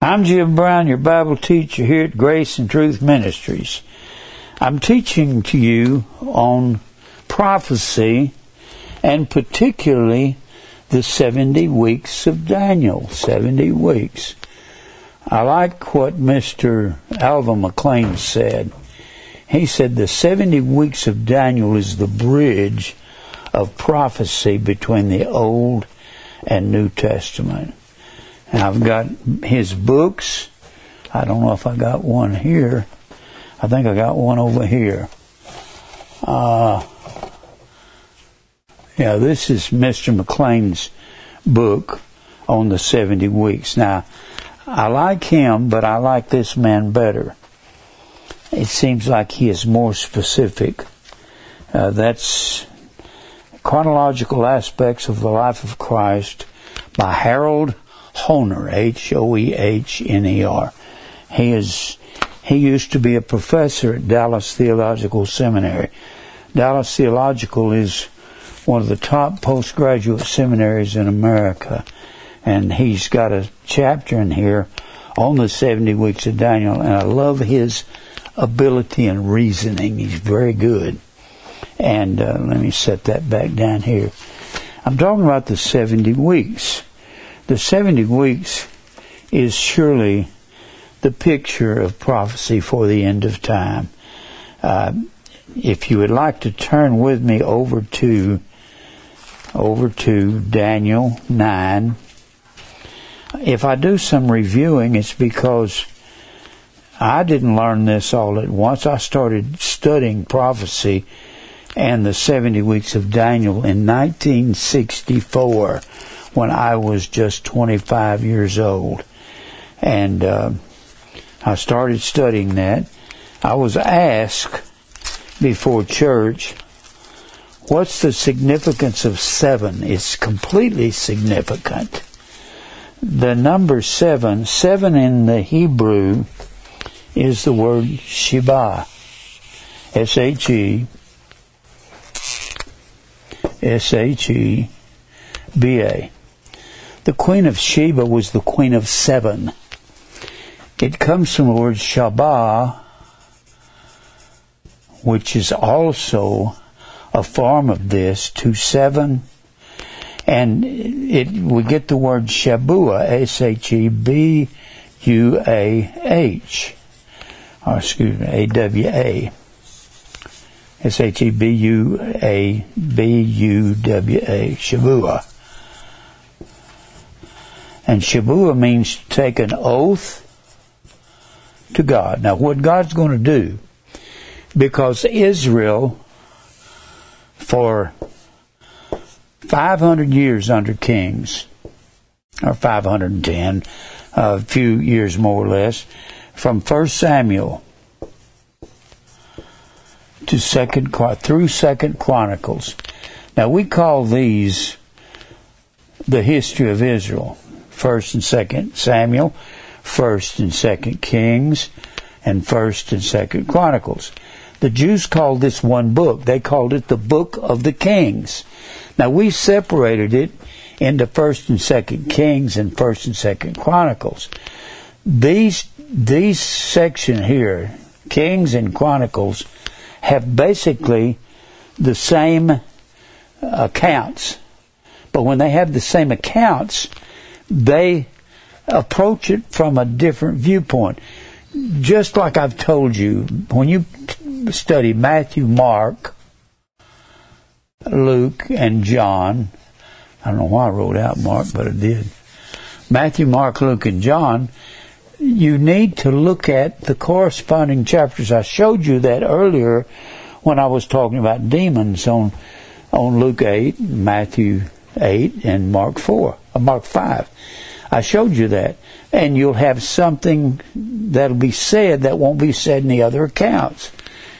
I'm Jim Brown, your Bible teacher here at Grace and Truth Ministries. I'm teaching to you on prophecy and particularly the 70 weeks of Daniel. 70 weeks. I like what Mr. Alvin McClain said. He said the 70 weeks of Daniel is the bridge of prophecy between the Old and New Testament. I've got his books. I don't know if I got one here. I think I got one over here. Uh, yeah, this is Mr. McClain's book on the 70 weeks. Now, I like him, but I like this man better. It seems like he is more specific. Uh, that's chronological aspects of the life of Christ by Harold Hoehner, H-O-E-H-N-E-R. He is, he used to be a professor at Dallas Theological Seminary. Dallas Theological is one of the top postgraduate seminaries in America. And he's got a chapter in here on the 70 weeks of Daniel, and I love his ability and reasoning. He's very good. And uh, let me set that back down here. I'm talking about the 70 weeks the 70 weeks is surely the picture of prophecy for the end of time. Uh, if you would like to turn with me over to over to Daniel 9. If I do some reviewing, it's because I didn't learn this all at once. I started studying prophecy and the 70 weeks of Daniel in 1964 when I was just 25 years old. And uh, I started studying that. I was asked before church, what's the significance of seven? It's completely significant. The number seven, seven in the Hebrew is the word Sheba. S H E S H E B A. The Queen of Sheba was the Queen of Seven. It comes from the word Shabbat, which is also a form of this, to seven. And it, we get the word Shabua, S-H-E-B-U-A-H, or oh, excuse me, A-W-A. S-H-E-B-U-A-B-U-W-A, Shabua. And Shabuah means to take an oath to God. Now, what God's going to do, because Israel, for 500 years under kings, or 510, a few years more or less, from 1 Samuel to second through Second Chronicles. Now we call these the history of Israel. First and Second Samuel, First and Second Kings, and First and Second Chronicles. The Jews called this one book. They called it the Book of the Kings. Now we separated it into First and Second Kings and First and Second Chronicles. These these section here, Kings and Chronicles, have basically the same accounts. But when they have the same accounts, they approach it from a different viewpoint. Just like I've told you, when you study Matthew, Mark, Luke, and John, I don't know why I wrote out Mark, but I did. Matthew, Mark, Luke, and John, you need to look at the corresponding chapters. I showed you that earlier when I was talking about demons on on Luke 8, Matthew 8, and Mark 4. Uh, Mark 5. I showed you that. And you'll have something that'll be said that won't be said in the other accounts.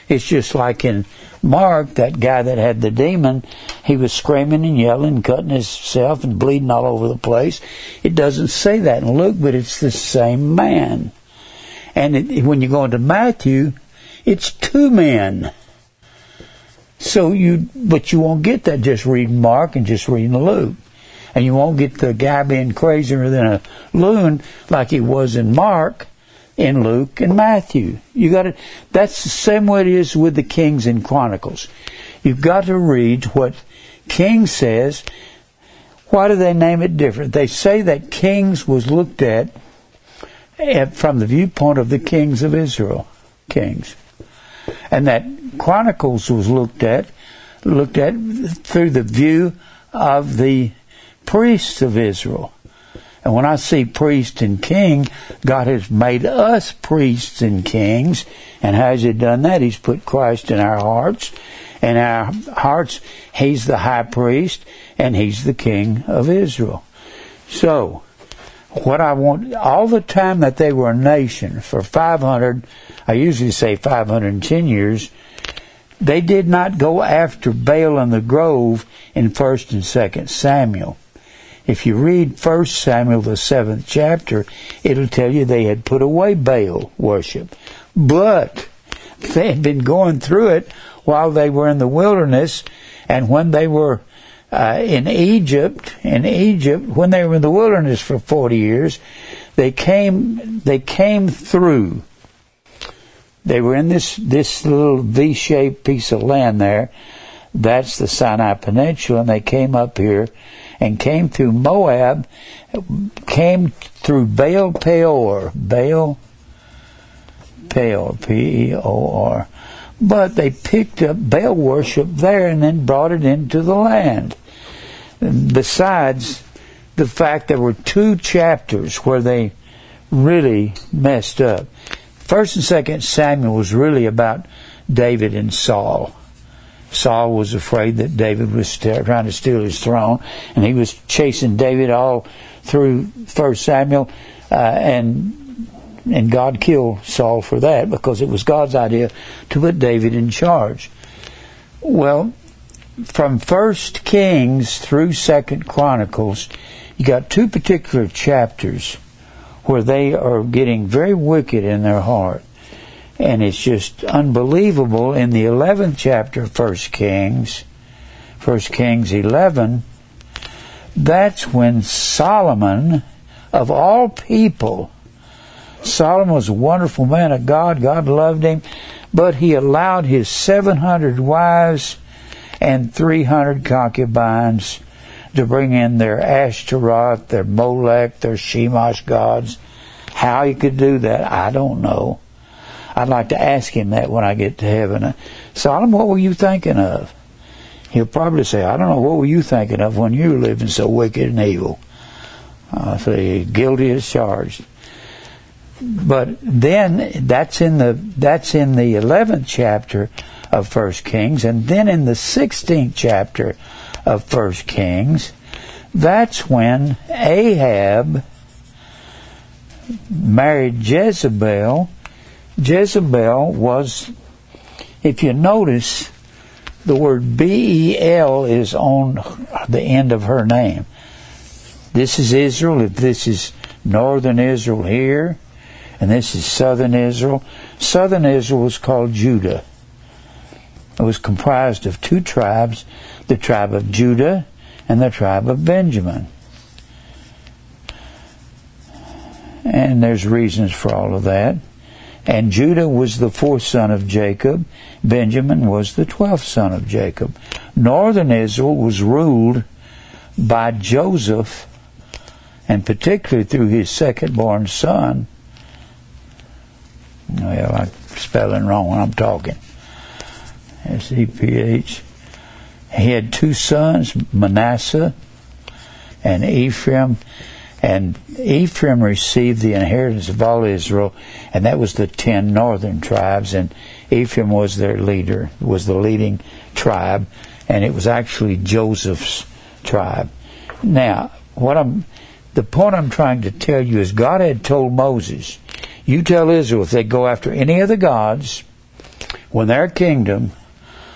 It's just like in Mark, that guy that had the demon, he was screaming and yelling, cutting himself and bleeding all over the place. It doesn't say that in Luke, but it's the same man. And it, when you go into Matthew, it's two men. So you, but you won't get that just reading Mark and just reading Luke. and you won't get the guy being crazier than a loon like he was in Mark, in Luke, and Matthew. You got to. That's the same way it is with the Kings and Chronicles. You've got to read what King says. Why do they name it different? They say that Kings was looked at, at from the viewpoint of the kings of Israel, kings, and that Chronicles was looked at looked at through the view of the priests of Israel. And when I see priest and king, God has made us priests and kings. And how has He done that? He's put Christ in our hearts. In our hearts, He's the high priest and He's the king of Israel. So, what I want, all the time that they were a nation, for 500, I usually say 510 years, they did not go after Baal in the grove in 1st and 2nd Samuel. If you read 1st Samuel, the 7th chapter, it'll tell you they had put away Baal worship. But they had been going through it while they were in the wilderness, and when they were uh, in Egypt, in Egypt, when they were in the wilderness for 40 years, they came, they came through they were in this, this little V-shaped piece of land there. That's the Sinai Peninsula, and they came up here and came through Moab, came through Baal Peor, Baal Peor, P-E-O-R. But they picked up Baal worship there and then brought it into the land. Besides the fact there were two chapters where they really messed up. First and Second Samuel was really about David and Saul. Saul was afraid that David was trying to steal his throne, and he was chasing David all through First Samuel, uh, and and God killed Saul for that because it was God's idea to put David in charge. Well, from First Kings through Second Chronicles, you got two particular chapters where they are getting very wicked in their heart. And it's just unbelievable. In the 11th chapter of 1 Kings, 1 Kings 11, that's when Solomon, of all people, Solomon was a wonderful man of God. God loved him. But he allowed his 700 wives and 300 concubines to bring in their Ashtaroth, their Molech, their Chemosh gods. How he could do that, I don't know. I'd like to ask him that when I get to heaven. Uh, Solomon, what were you thinking of? He'll probably say, I don't know, what were you thinking of when you were living so wicked and evil? I say, guilty as charged. But then that's in the that's in the eleventh chapter of First Kings, and then in the sixteenth chapter of First Kings, that's when Ahab married Jezebel. Jezebel was, if you notice, the word B-E-L is on the end of her name. This is Israel, if this is northern Israel here, and this is southern Israel. Southern Israel was called Judah. It was comprised of two tribes, the tribe of Judah and the tribe of Benjamin. And there's reasons for all of that. And Judah was the fourth son of Jacob. Benjamin was the twelfth son of Jacob. Northern Israel was ruled by Joseph, and particularly through his second born son. Well, I'm spelling wrong when I'm talking. S E P H. He had two sons, Manasseh and Ephraim. And Ephraim received the inheritance of all Israel, and that was the ten northern tribes, and Ephraim was their leader, was the leading tribe, and it was actually Joseph's tribe. Now, what I'm the point I'm trying to tell you is God had told Moses, you tell Israel if they go after any of the gods, when their kingdom,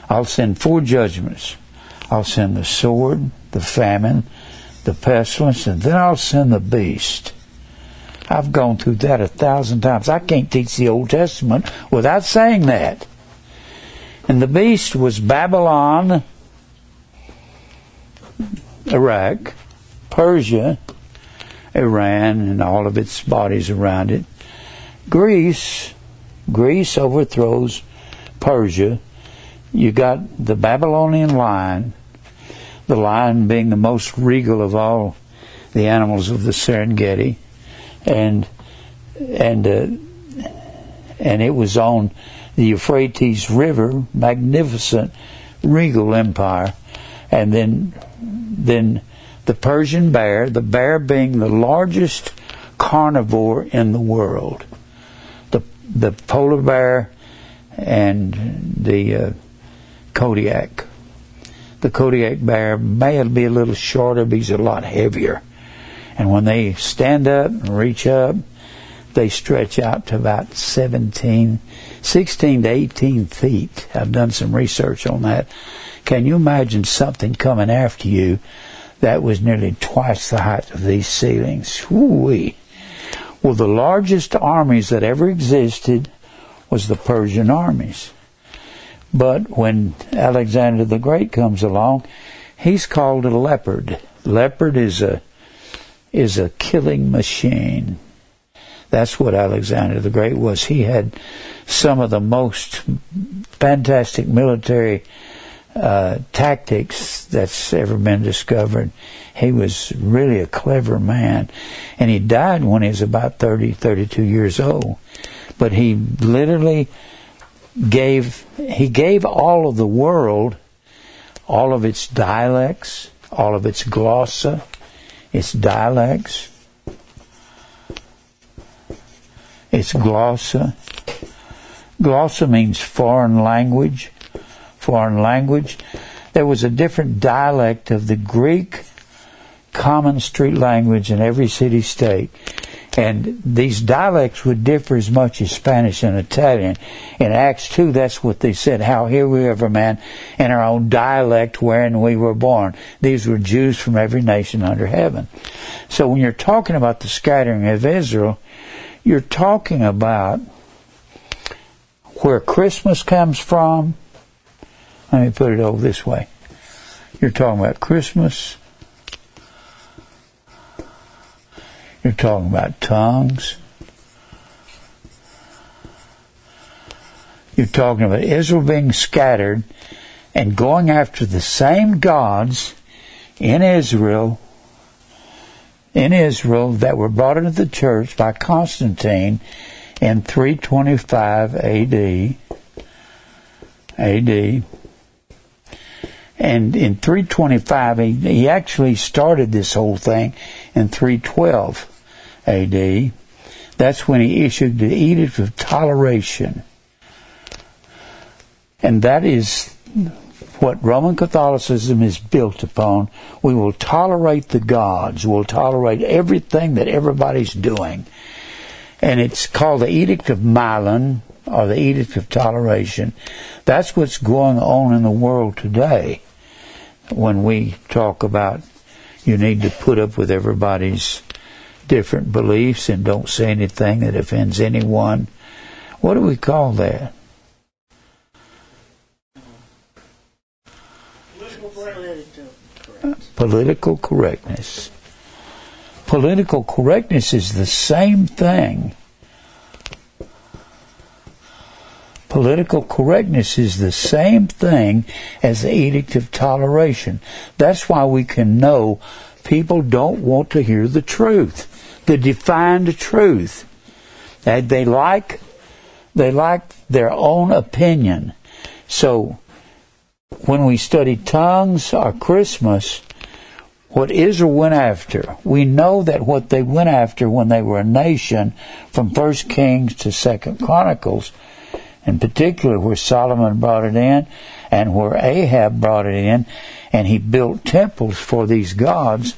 I'll send four judgments. I'll send the sword, the famine, the pestilence, and then I'll send the beast. I've gone through that a thousand times. I can't teach the Old Testament without saying that. And the beast was Babylon, Iraq, Persia, Iran, and all of its bodies around it. Greece, Greece overthrows Persia. You got the Babylonian lion, the lion being the most regal of all the animals of the Serengeti, and and uh, and it was on the Euphrates River, magnificent, regal empire, and then then the Persian bear, the bear being the largest carnivore in the world, the the polar bear and the uh, Kodiak. The Kodiak bear may be a little shorter, but he's a lot heavier. And when they stand up and reach up, they stretch out to about 17, 16 to 18 feet. I've done some research on that. Can you imagine something coming after you that was nearly twice the height of these ceilings? Woo-wee. Well, the largest armies that ever existed was the Persian armies. But when Alexander the Great comes along, he's called a leopard. Leopard is a is a killing machine. That's what Alexander the Great was. He had some of the most fantastic military uh, tactics that's ever been discovered. He was really a clever man. And he died when he was about 30, 32 years old. But he literally gave, he gave all of the world all of its dialects, all of its glossa, its dialects, its glossa. Glossa means foreign language. Foreign language. There was a different dialect of the Greek common street language in every city state. And these dialects would differ as much as Spanish and Italian. In Acts 2, that's what they said, how here we have a man in our own dialect wherein we were born. These were Jews from every nation under heaven. So when you're talking about the scattering of Israel, you're talking about where Christmas comes from. Let me put it over this way. You're talking about Christmas, You're talking about tongues. You're talking about Israel being scattered and going after the same gods in Israel, in Israel that were brought into the church by Constantine in 325 AD. AD. And in 325, he, he actually started this whole thing in 312. AD. That's when he issued the Edict of Toleration. And that is what Roman Catholicism is built upon. We will tolerate the gods. We'll tolerate everything that everybody's doing. And it's called the Edict of Milan or the Edict of Toleration. That's what's going on in the world today when we talk about you need to put up with everybody's different beliefs and don't say anything that offends anyone. What do we call that? Political correctness. Political correctness is the same thing. Political correctness is the same thing as the Edict of Toleration. That's why we can know people don't want to hear the truth the defined truth. That they like they like their own opinion. So when we study tongues or Christmas, what Israel went after, we know that what they went after when they were a nation, from First Kings to Second Chronicles, in particular where Solomon brought it in and where Ahab brought it in, and he built temples for these gods,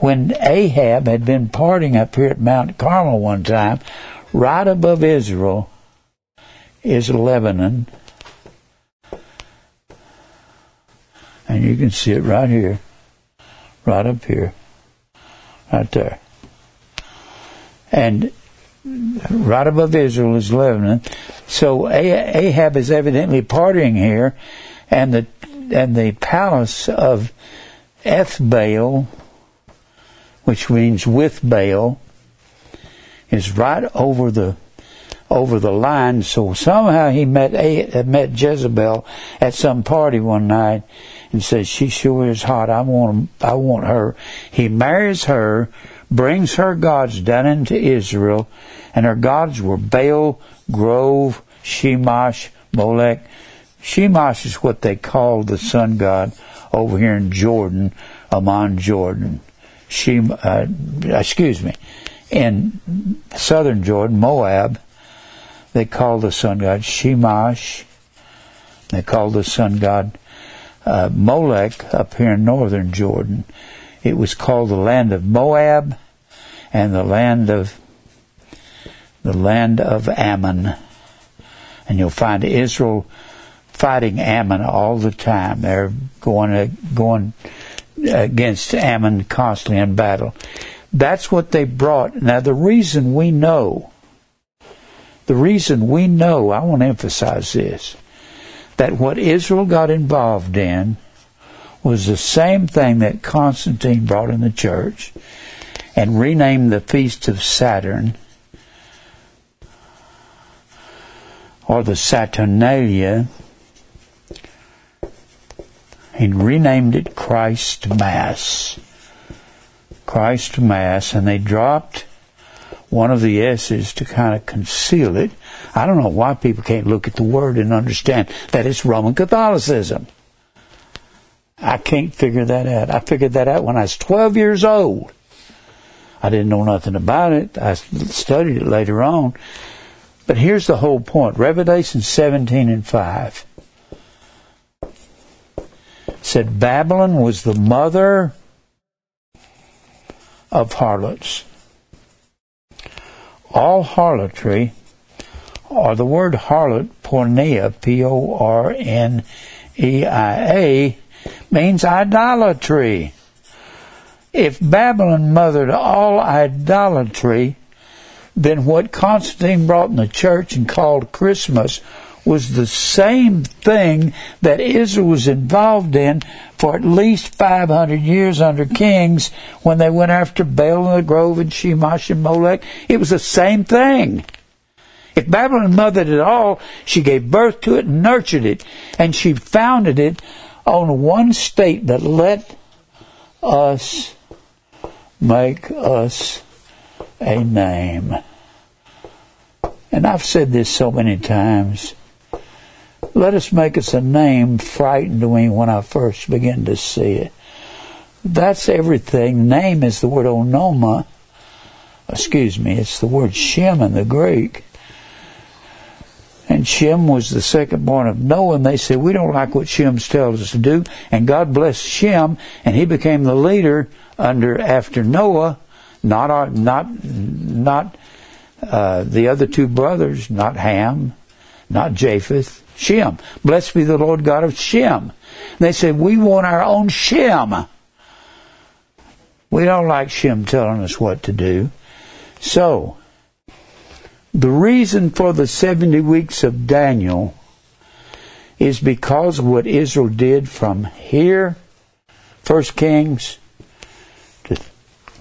when Ahab had been partying up here at Mount Carmel one time, right above Israel is Lebanon. And you can see it right here, right up here, right there. And right above Israel is Lebanon. So Ahab is evidently partying here, and the and the palace of Ethbaal which means with Baal, is right over the over the line. So somehow he met a, uh, met Jezebel at some party one night and said, "She sure is hot. I want I want her." He marries her, brings her gods down into Israel, and her gods were Baal, Grove, Shemash, Molech. Shemash is what they called the sun god over here in Jordan, Amman, Jordan. Shem, uh, excuse me, in southern Jordan, Moab, they called the sun god Shemash. They called the sun god uh, Molech up here in northern Jordan. It was called the land of Moab and the land of the land of Ammon. And you'll find Israel fighting Ammon all the time. They're going going against Ammon constantly in battle. That's what they brought. Now, the reason we know, the reason we know, I want to emphasize this, that what Israel got involved in was the same thing that Constantine brought in the church and renamed the Feast of Saturn or the Saturnalia he renamed it Christ Mass. Christ Mass, and they dropped one of the S's to kind of conceal it. I don't know why people can't look at the word and understand that it's Roman Catholicism. I can't figure that out. I figured that out when I was 12 years old. I didn't know nothing about it. I studied it later on. But here's the whole point. Revelation 17 and 5 said Babylon was the mother of harlots. All harlotry, or the word harlot, porneia, P O R N E I A, means idolatry. If Babylon mothered all idolatry, then what Constantine brought in the church and called Christmas was the same thing that Israel was involved in for at least 500 years under kings when they went after Baal and the Grove and Shemash and Molech. It was the same thing. If Babylon mothered it all, she gave birth to it and nurtured it, and she founded it on one statement let us make us a name. And I've said this so many times. Let us make us a name frightened me when I first began to see it. That's everything. Name is the word onoma. Excuse me, it's the word Shem in the Greek. And Shem was the second born of Noah, and they said, We don't like what Shem tells us to do. And God blessed Shem, and he became the leader under after Noah, not our, not not uh, the other two brothers, not Ham, not Japheth, Shem. Blessed be the Lord God of Shem. They said, we want our own Shem. We don't like Shem telling us what to do. So, the reason for the 70 weeks of Daniel is because of what Israel did from here, First Kings, to,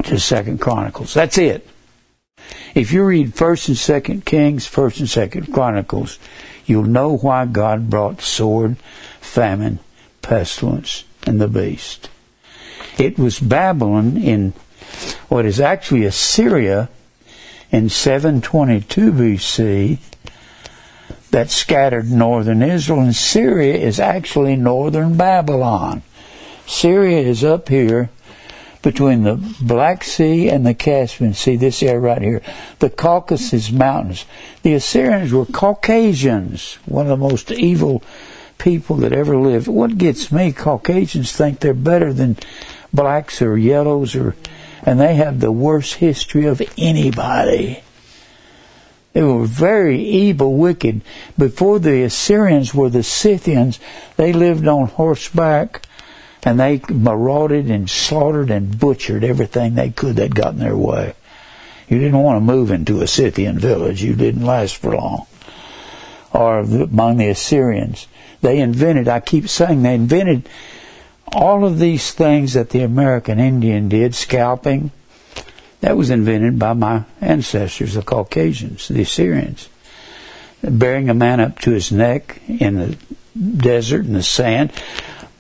to Second Chronicles. That's it. If you read First and Second Kings, First and Second Chronicles, you'll know why God brought sword, famine, pestilence, and the beast. It was Babylon in what is actually Assyria in 722 BC that scattered northern Israel, and Syria is actually northern Babylon. Syria is up here between the Black Sea and the Caspian Sea, this area right here, the Caucasus Mountains. The Assyrians were Caucasians, one of the most evil people that ever lived. What gets me, Caucasians think they're better than blacks or yellows or, and they have the worst history of anybody. They were very evil, wicked. Before the Assyrians were the Scythians, they lived on horseback and they marauded and slaughtered and butchered everything they could that got in their way. You didn't want to move into a Scythian village. You didn't last for long. Or among the Assyrians. They invented, I keep saying, they invented all of these things that the American Indian did, scalping, That was invented by my ancestors, the Caucasians, the Assyrians. Bearing a man up to his neck in the desert in the sand,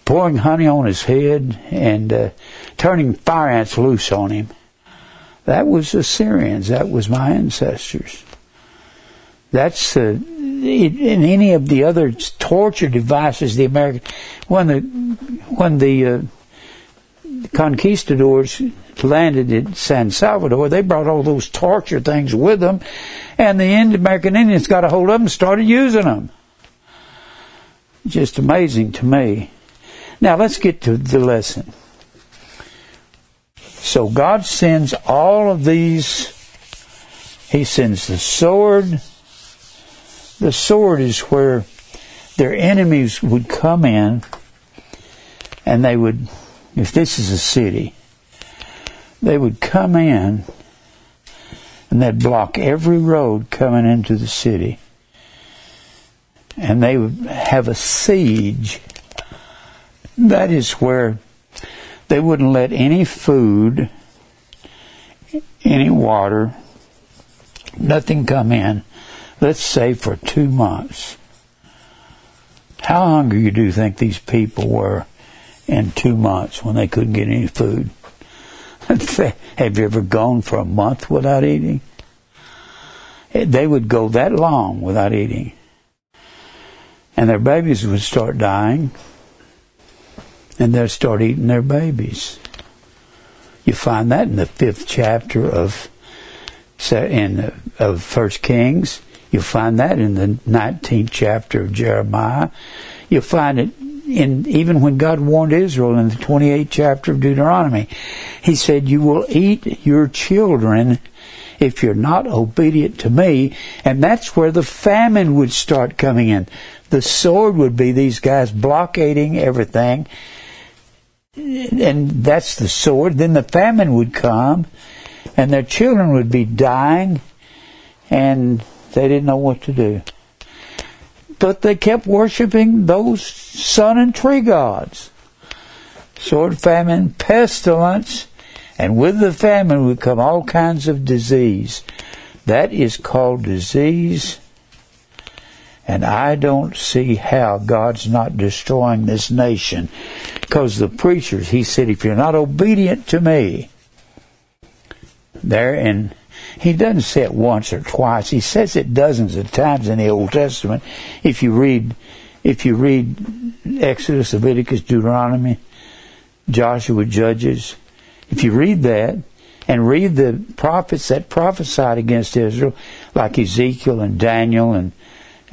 pouring honey on his head, and uh, turning fire ants loose on him. That was Assyrians. That was my ancestors. That's uh, in any of the other torture devices the American when the when the uh, conquistadors landed in San Salvador, they brought all those torture things with them, and the American Indians got a hold of them and started using them. Just amazing to me. Now let's get to the lesson. So God sends all of these. He sends the sword. The sword is where their enemies would come in and they would, if this is a city, they would come in and they'd block every road coming into the city. And they would have a siege. That is where they wouldn't let any food, any water, nothing come in, let's say for two months. How hungry do you think these people were in two months when they couldn't get any food? Have you ever gone for a month without eating? They would go that long without eating. And their babies would start dying and they'll start eating their babies. You find that in the fifth chapter of in of First Kings. You'll find that in the nineteenth chapter of Jeremiah. You'll find it in even when God warned Israel in the twenty eighth chapter of Deuteronomy. He said, "You will eat your children." If you're not obedient to me, and that's where the famine would start coming in. The sword would be these guys blockading everything, and that's the sword. Then the famine would come, and their children would be dying, and they didn't know what to do. But they kept worshiping those sun and tree gods. Sword, famine, pestilence, and with the famine would come all kinds of disease. That is called disease and I don't see how God's not destroying this nation. Because the preachers, he said, if you're not obedient to me, there, and he doesn't say it once or twice. He says it dozens of times in the Old Testament. If you read, if you read Exodus, Leviticus, Deuteronomy, Joshua, Judges, if you read that, and read the prophets that prophesied against Israel, like Ezekiel and Daniel and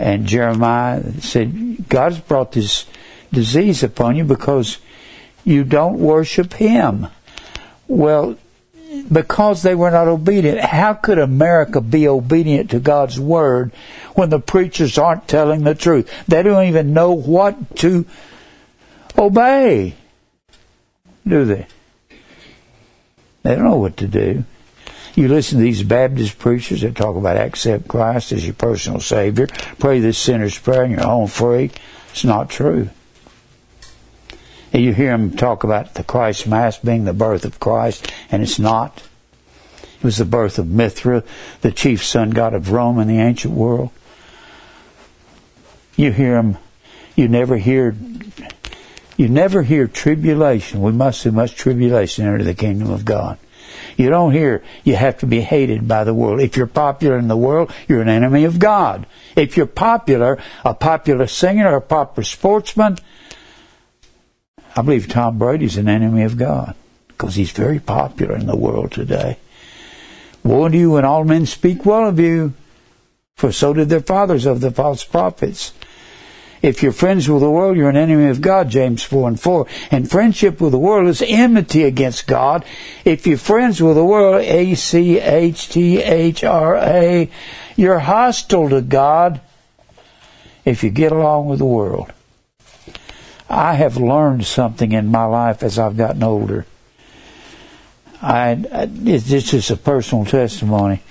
and Jeremiah said, God's brought this disease upon you because you don't worship Him. Well, because they were not obedient. How could America be obedient to God's Word when the preachers aren't telling the truth? They don't even know what to obey, do they? They don't know what to do. You listen to these Baptist preachers that talk about accept Christ as your personal Savior, pray this sinner's prayer and you're home free. It's not true. And you hear them talk about the Christ Mass being the birth of Christ, and it's not. It was the birth of Mithra, the chief sun god of Rome in the ancient world. You hear them, you never hear, you never hear tribulation. We must do much tribulation enter the kingdom of God. You don't hear you have to be hated by the world. If you're popular in the world, you're an enemy of God. If you're popular, a popular singer or a popular sportsman, I believe Tom Brady's an enemy of God because he's very popular in the world today. Woe to you when all men speak well of you, for so did their fathers of the false prophets. If you're friends with the world, you're an enemy of God, James 4 and 4. And friendship with the world is enmity against God. If you're friends with the world, A-C-H-T-H-R-A, you're hostile to God if you get along with the world. I have learned something in my life as I've gotten older. I, I it's just a personal testimony.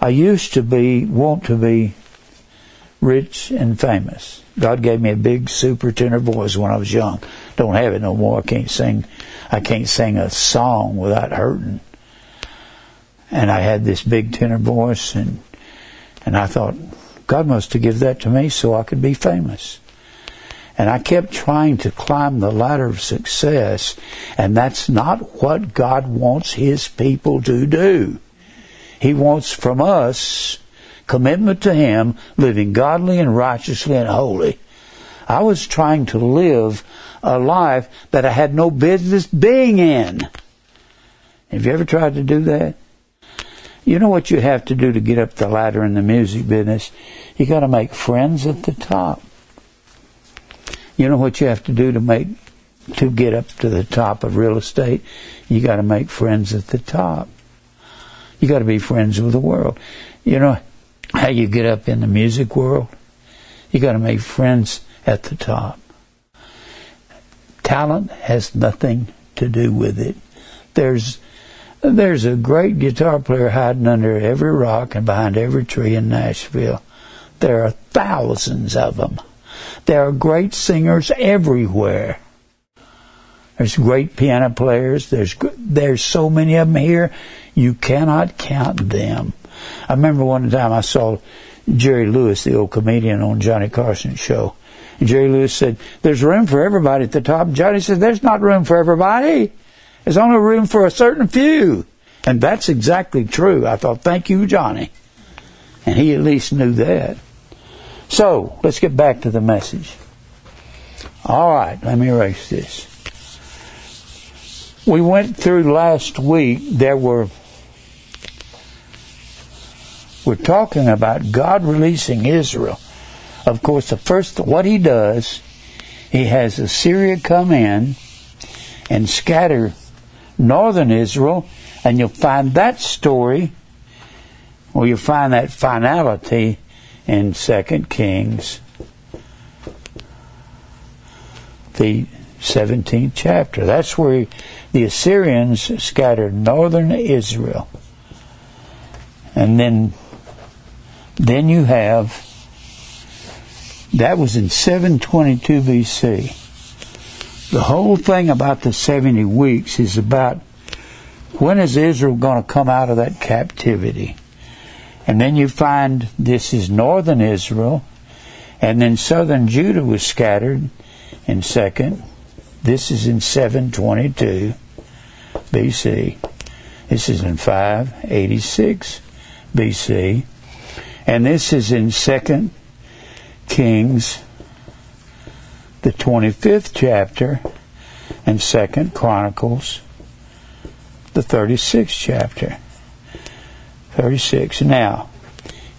I used to be, want to be rich and famous. God gave me a big super tenor voice when I was young. Don't have it no more. I can't sing. I can't sing a song without hurting. and I had this big tenor voice, and and I thought God must have given that to me so I could be famous. And I kept trying to climb the ladder of success, and that's not what God wants His people to do. He wants from us commitment to Him, living godly and righteously and holy. I was trying to live a life that I had no business being in. Have you ever tried to do that? You know what you have to do to get up the ladder in the music business? You got to make friends at the top. You know what you have to do to make to get up to the top of real estate? You got to make friends at the top. You got to be friends with the world. You know how you get up in the music world? You got to make friends at the top. Talent has nothing to do with it. There's there's a great guitar player hiding under every rock and behind every tree in Nashville. There are thousands of them. There are great singers everywhere. There's great piano players. There's there's so many of them here, you cannot count them. I remember one time I saw Jerry Lewis, the old comedian on Johnny Carson's show. And Jerry Lewis said, "There's room for everybody at the top." Johnny said, "There's not room for everybody. There's only room for a certain few." And that's exactly true. I thought, "Thank you, Johnny." And he at least knew that. So let's get back to the message. All right, let me erase this. We went through last week, there were, we're talking about God releasing Israel. Of course, the first, what he does, he has Assyria come in and scatter northern Israel, and you'll find that story, or you'll find that finality in Second Kings, the 17th chapter. That's where the Assyrians scattered northern Israel. And then then you have that was in 722 BC. The whole thing about the 70 weeks is about when is Israel going to come out of that captivity? And then you find this is northern Israel, and then southern Judah was scattered in second. This is in 722 BC. This is in 586 BC. And this is in second Kings, the 25th chapter, and second Chronicles, the 36th chapter. 36. Now,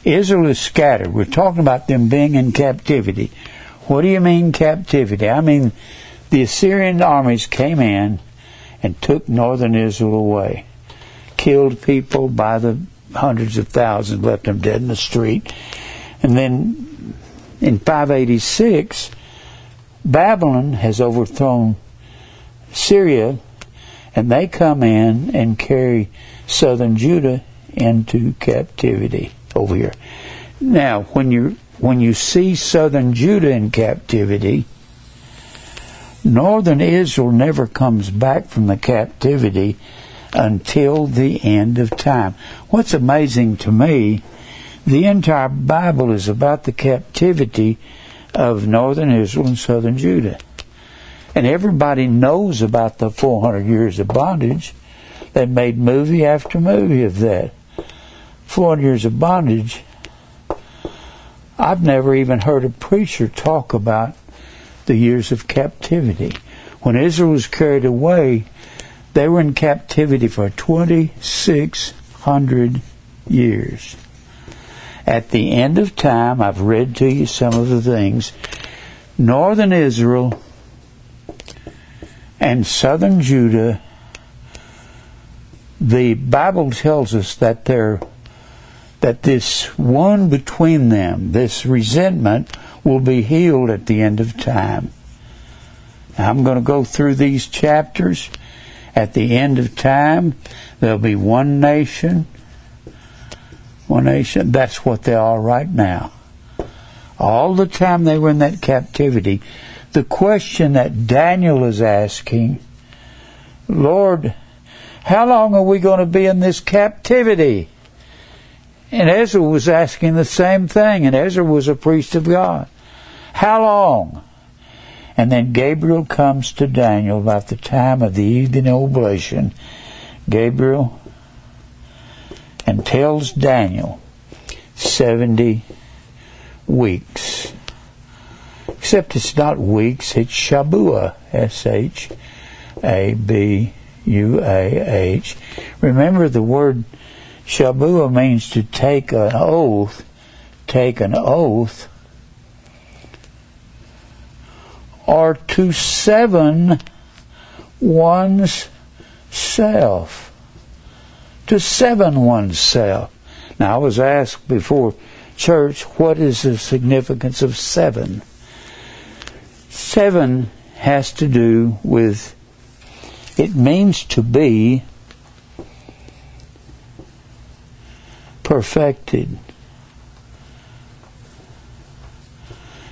Israel is scattered. We're talking about them being in captivity. What do you mean captivity? I mean, the Assyrian armies came in and took northern Israel away, killed people by the hundreds of thousands, left them dead in the street. And then in 586, Babylon has overthrown Syria, and they come in and carry southern Judah into captivity over here. Now, when you when you see southern Judah in captivity, northern Israel never comes back from the captivity until the end of time. What's amazing to me, the entire Bible is about the captivity of northern Israel and southern Judah. And everybody knows about the 400 years of bondage. They made movie after movie of that. 400 years of bondage, I've never even heard a preacher talk about the years of captivity. When Israel was carried away, they were in captivity for 2,600 years. At the end of time, I've read to you some of the things. Northern Israel and southern Judah, the Bible tells us that they're that this one between them, this resentment, will be healed at the end of time. I'm going to go through these chapters. At the end of time, there'll be one nation. One nation. That's what they are right now. All the time they were in that captivity, the question that Daniel is asking, Lord, How long are we going to be in this captivity? And Ezra was asking the same thing, and Ezra was a priest of God. How long? And then Gabriel comes to Daniel about the time of the evening oblation. Gabriel and tells Daniel 70 weeks. Except it's not weeks, it's Shabuah, S H A B U A H. Remember the word Shabuah means to take an oath, take an oath, or to seven one's self. To seven oneself. Now, I was asked before church, what is the significance of seven? Seven has to do with, it means to be perfected.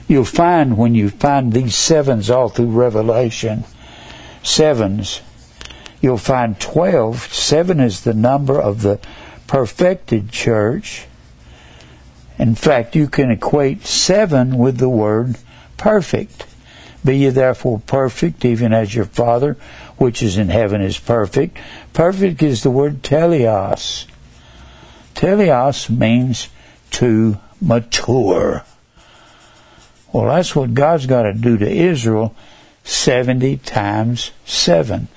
You'll find when you find these sevens all through Revelation, sevens, you'll find 12. Seven is the number of the perfected church. In fact, you can equate seven with the word perfect. Be ye therefore perfect, even as your Father, which is in heaven, is perfect. Perfect is the word teleos. Teleos means to mature. Well, that's what God's got to do to Israel 70 times 7.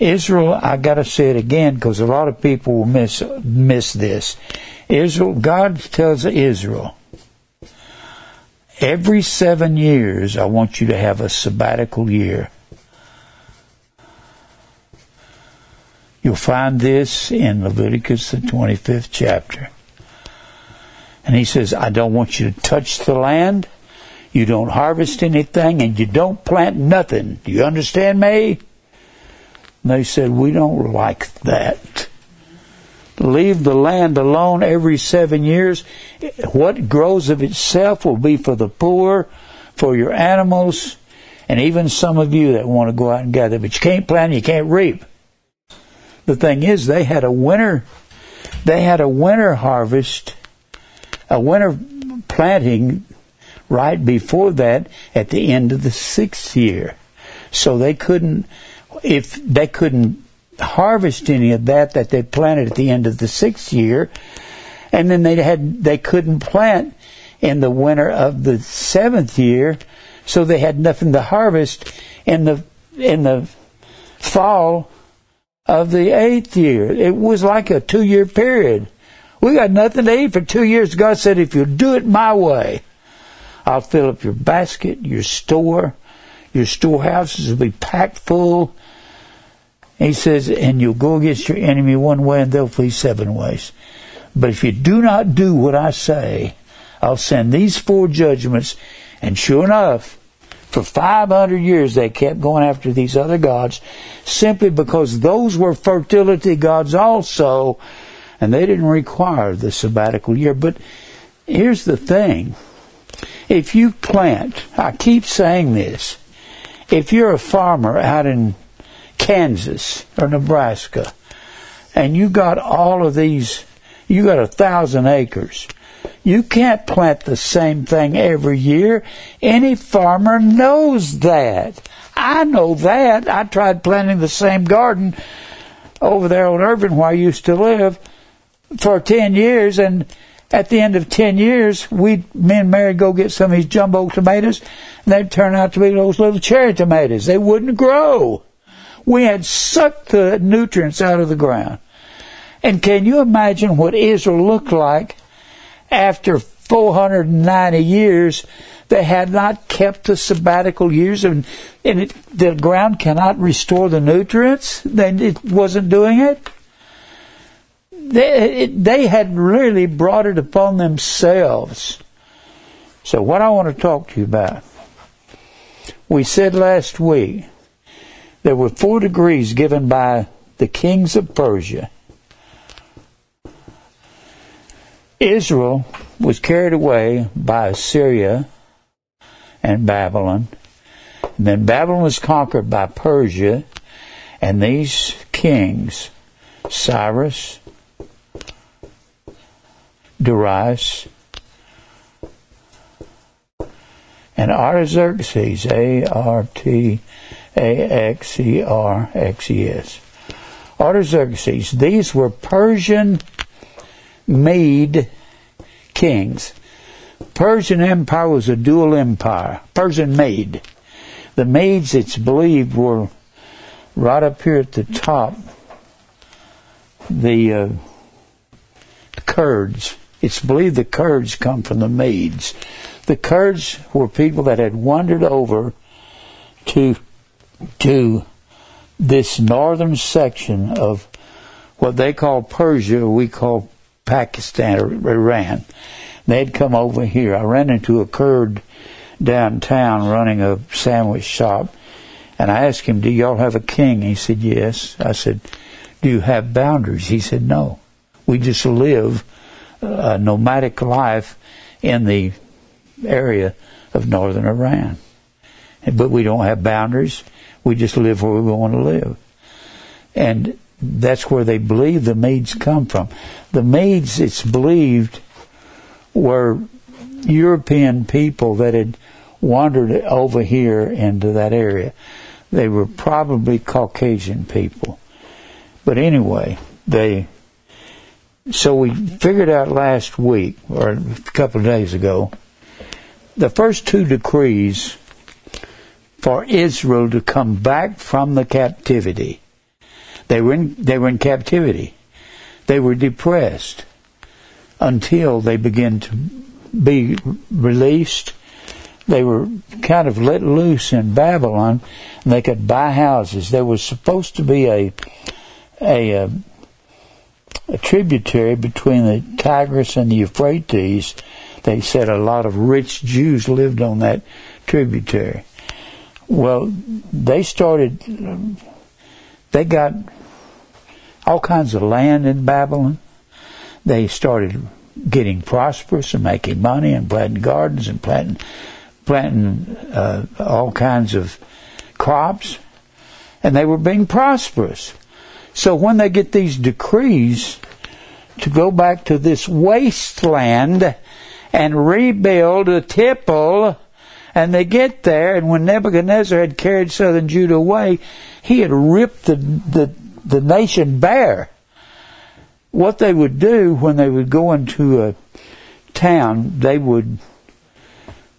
Israel, I got to say it again because a lot of people will miss, miss this. Israel, God tells Israel, every seven years I want you to have a sabbatical year. You'll find this in Leviticus, the 25th chapter. And he says, I don't want you to touch the land, you don't harvest anything, and you don't plant nothing. Do you understand me? And they said, We don't like that. Leave the land alone every seven years. What grows of itself will be for the poor, for your animals, and even some of you that want to go out and gather. But you can't plant, you can't reap. The thing is, they had a winter, they had a winter harvest, a winter planting right before that at the end of the sixth year. So they couldn't, if they couldn't harvest any of that that they planted at the end of the sixth year, and then they had, they couldn't plant in the winter of the seventh year, so they had nothing to harvest in the, in the fall of the eighth year. It was like a two year period. We got nothing to eat for two years. God said, if you do it my way, I'll fill up your basket, your store, your storehouses will be packed full. He says, and you'll go against your enemy one way and they'll flee seven ways. But if you do not do what I say, I'll send these four judgments. And sure enough, for 500 years they kept going after these other gods simply because those were fertility gods also, and they didn't require the sabbatical year. But here's the thing. If you plant, I keep saying this, if you're a farmer out in Kansas or Nebraska, and you got all of these, you got a thousand acres, you can't plant the same thing every year. Any farmer knows that. I know that. I tried planting the same garden over there on Irvin where I used to live for 10 years and at the end of 10 years, we, me and Mary go get some of these jumbo tomatoes and they'd turn out to be those little cherry tomatoes. They wouldn't grow. We had sucked the nutrients out of the ground. And can you imagine what Israel looked like after 490 years, they had not kept the sabbatical years, and, and it, the ground cannot restore the nutrients. Then it wasn't doing it. They, it, they had really brought it upon themselves. So, what I want to talk to you about, we said last week there were four degrees given by the kings of Persia Israel was carried away by Assyria and Babylon. And then Babylon was conquered by Persia, and these kings Cyrus, Darius, and Artaxerxes, A R T A X E R X E S. Artaxerxes, these were Persian made kings. Persian Empire was a dual empire, Persian made. The Medes, it's believed, were right up here at the top. The uh, Kurds. It's believed the Kurds come from the Medes. The Kurds were people that had wandered over to to this northern section of what they call Persia, we call Pakistan or Iran. They'd come over here. I ran into a Kurd downtown running a sandwich shop, and I asked him, "Do y'all have a king?" He said, "Yes." I said, "Do you have boundaries?" He said, "No. We just live a nomadic life in the area of northern Iran. But we don't have boundaries. We just live where we want to live. And that's where they believe the Medes come from. The Medes, it's believed, were European people that had wandered over here into that area. They were probably Caucasian people. But anyway, they so we figured out last week or a couple of days ago the first two decrees for Israel to come back from the captivity. They were in, they were in captivity. They were depressed until they began to be released. They were kind of let loose in Babylon, and they could buy houses. There was supposed to be a a, a, a tributary between the Tigris and the Euphrates they said a lot of rich Jews lived on that tributary. Well, they started, they got all kinds of land in Babylon. They started getting prosperous and making money and planting gardens and planting, planting uh, all kinds of crops. And they were being prosperous. So when they get these decrees to go back to this wasteland and rebuild a temple. And they get there, and when Nebuchadnezzar had carried southern Judah away, he had ripped the, the, the nation bare. What they would do when they would go into a town, they would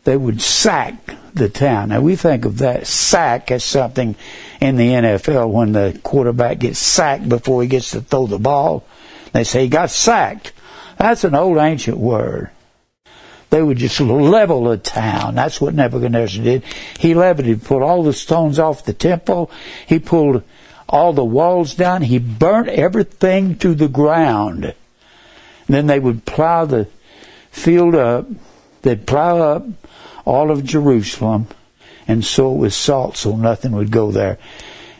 they would sack the town. Now we think of that sack as something in the NFL when the quarterback gets sacked before he gets to throw the ball. They say he got sacked. That's an old ancient word. They would just level the town. That's what Nebuchadnezzar did. He leveled, he pulled all the stones off the temple. He pulled all the walls down. He burnt everything to the ground. And then they would plow the field up. They'd plow up all of Jerusalem and sow it with salt so nothing would go there.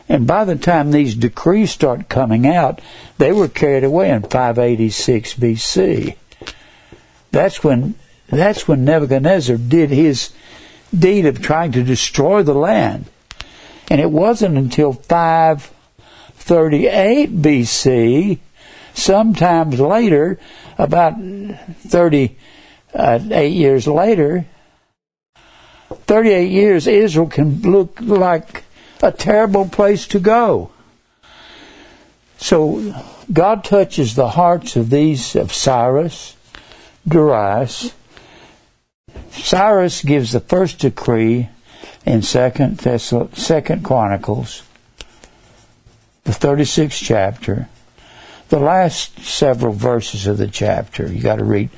And by the time these decrees start coming out, they were carried away in 586 BC. That's when that's when Nebuchadnezzar did his deed of trying to destroy the land. And it wasn't until 538 BC, sometimes later, about 38 uh, years later, 38 years, Israel can look like a terrible place to go. So God touches the hearts of these, of Cyrus, Darius, Cyrus gives the first decree in Second Thessal- Second Chronicles, the 36th chapter, the last several verses of the chapter. You got to read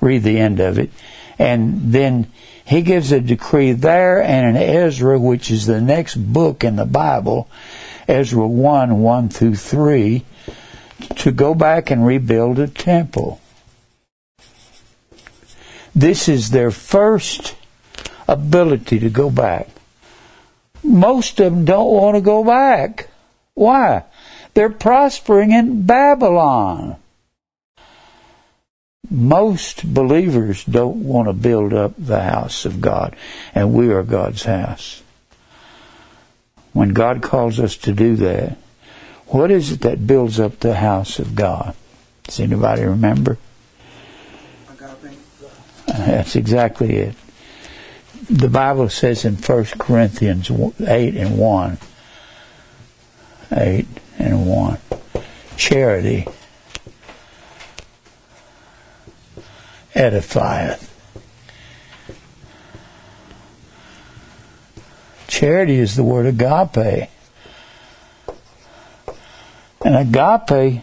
read the end of it, and then he gives a decree there and in Ezra, which is the next book in the Bible, Ezra one one through three, to go back and rebuild a temple. This is their first ability to go back. Most of them don't want to go back. Why? They're prospering in Babylon. Most believers don't want to build up the house of God, and we are God's house. When God calls us to do that, What is it that builds up the house of God? Does anybody remember? That's exactly it. The Bible says in 1 Corinthians 8 and 1, 8 and 1, charity edifieth. Charity is the word agape. And agape,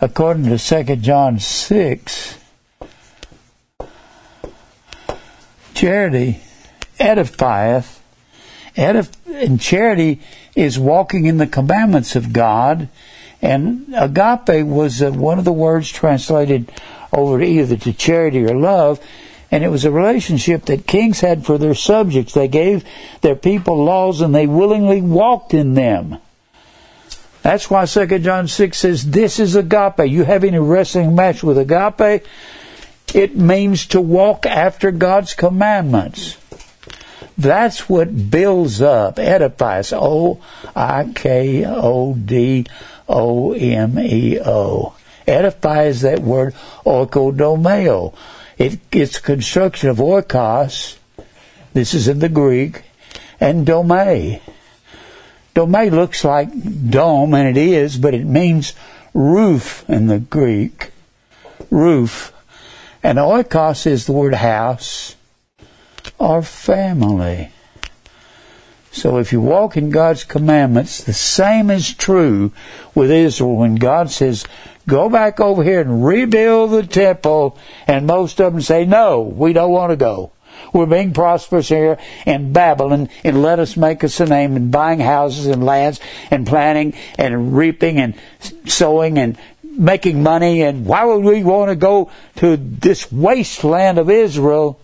according to 2 John 6, charity edifieth. Edif- and charity is walking in the commandments of God. And agape was uh, one of the words translated over either to charity or love. And it was a relationship that kings had for their subjects. They gave their people laws and they willingly walked in them. That's why 2 John 6 says, This is agape. You having a wrestling match with agape, it means to walk after God's commandments. That's what builds up, edifies. O I K O D O M E O. Edifies that word oikodomeo. It, it's construction of oikos. This is in the Greek, and dome. Dome looks like dome, and it is, but it means roof in the Greek. Roof. And oikos is the word house or family. So if you walk in God's commandments, the same is true with Israel when God says, go back over here and rebuild the temple, and most of them say, no, we don't want to go. We're being prosperous here in Babylon, and let us make us a name in buying houses and lands and planting and reaping and sowing and making money. And why would we want to go to this wasteland of Israel?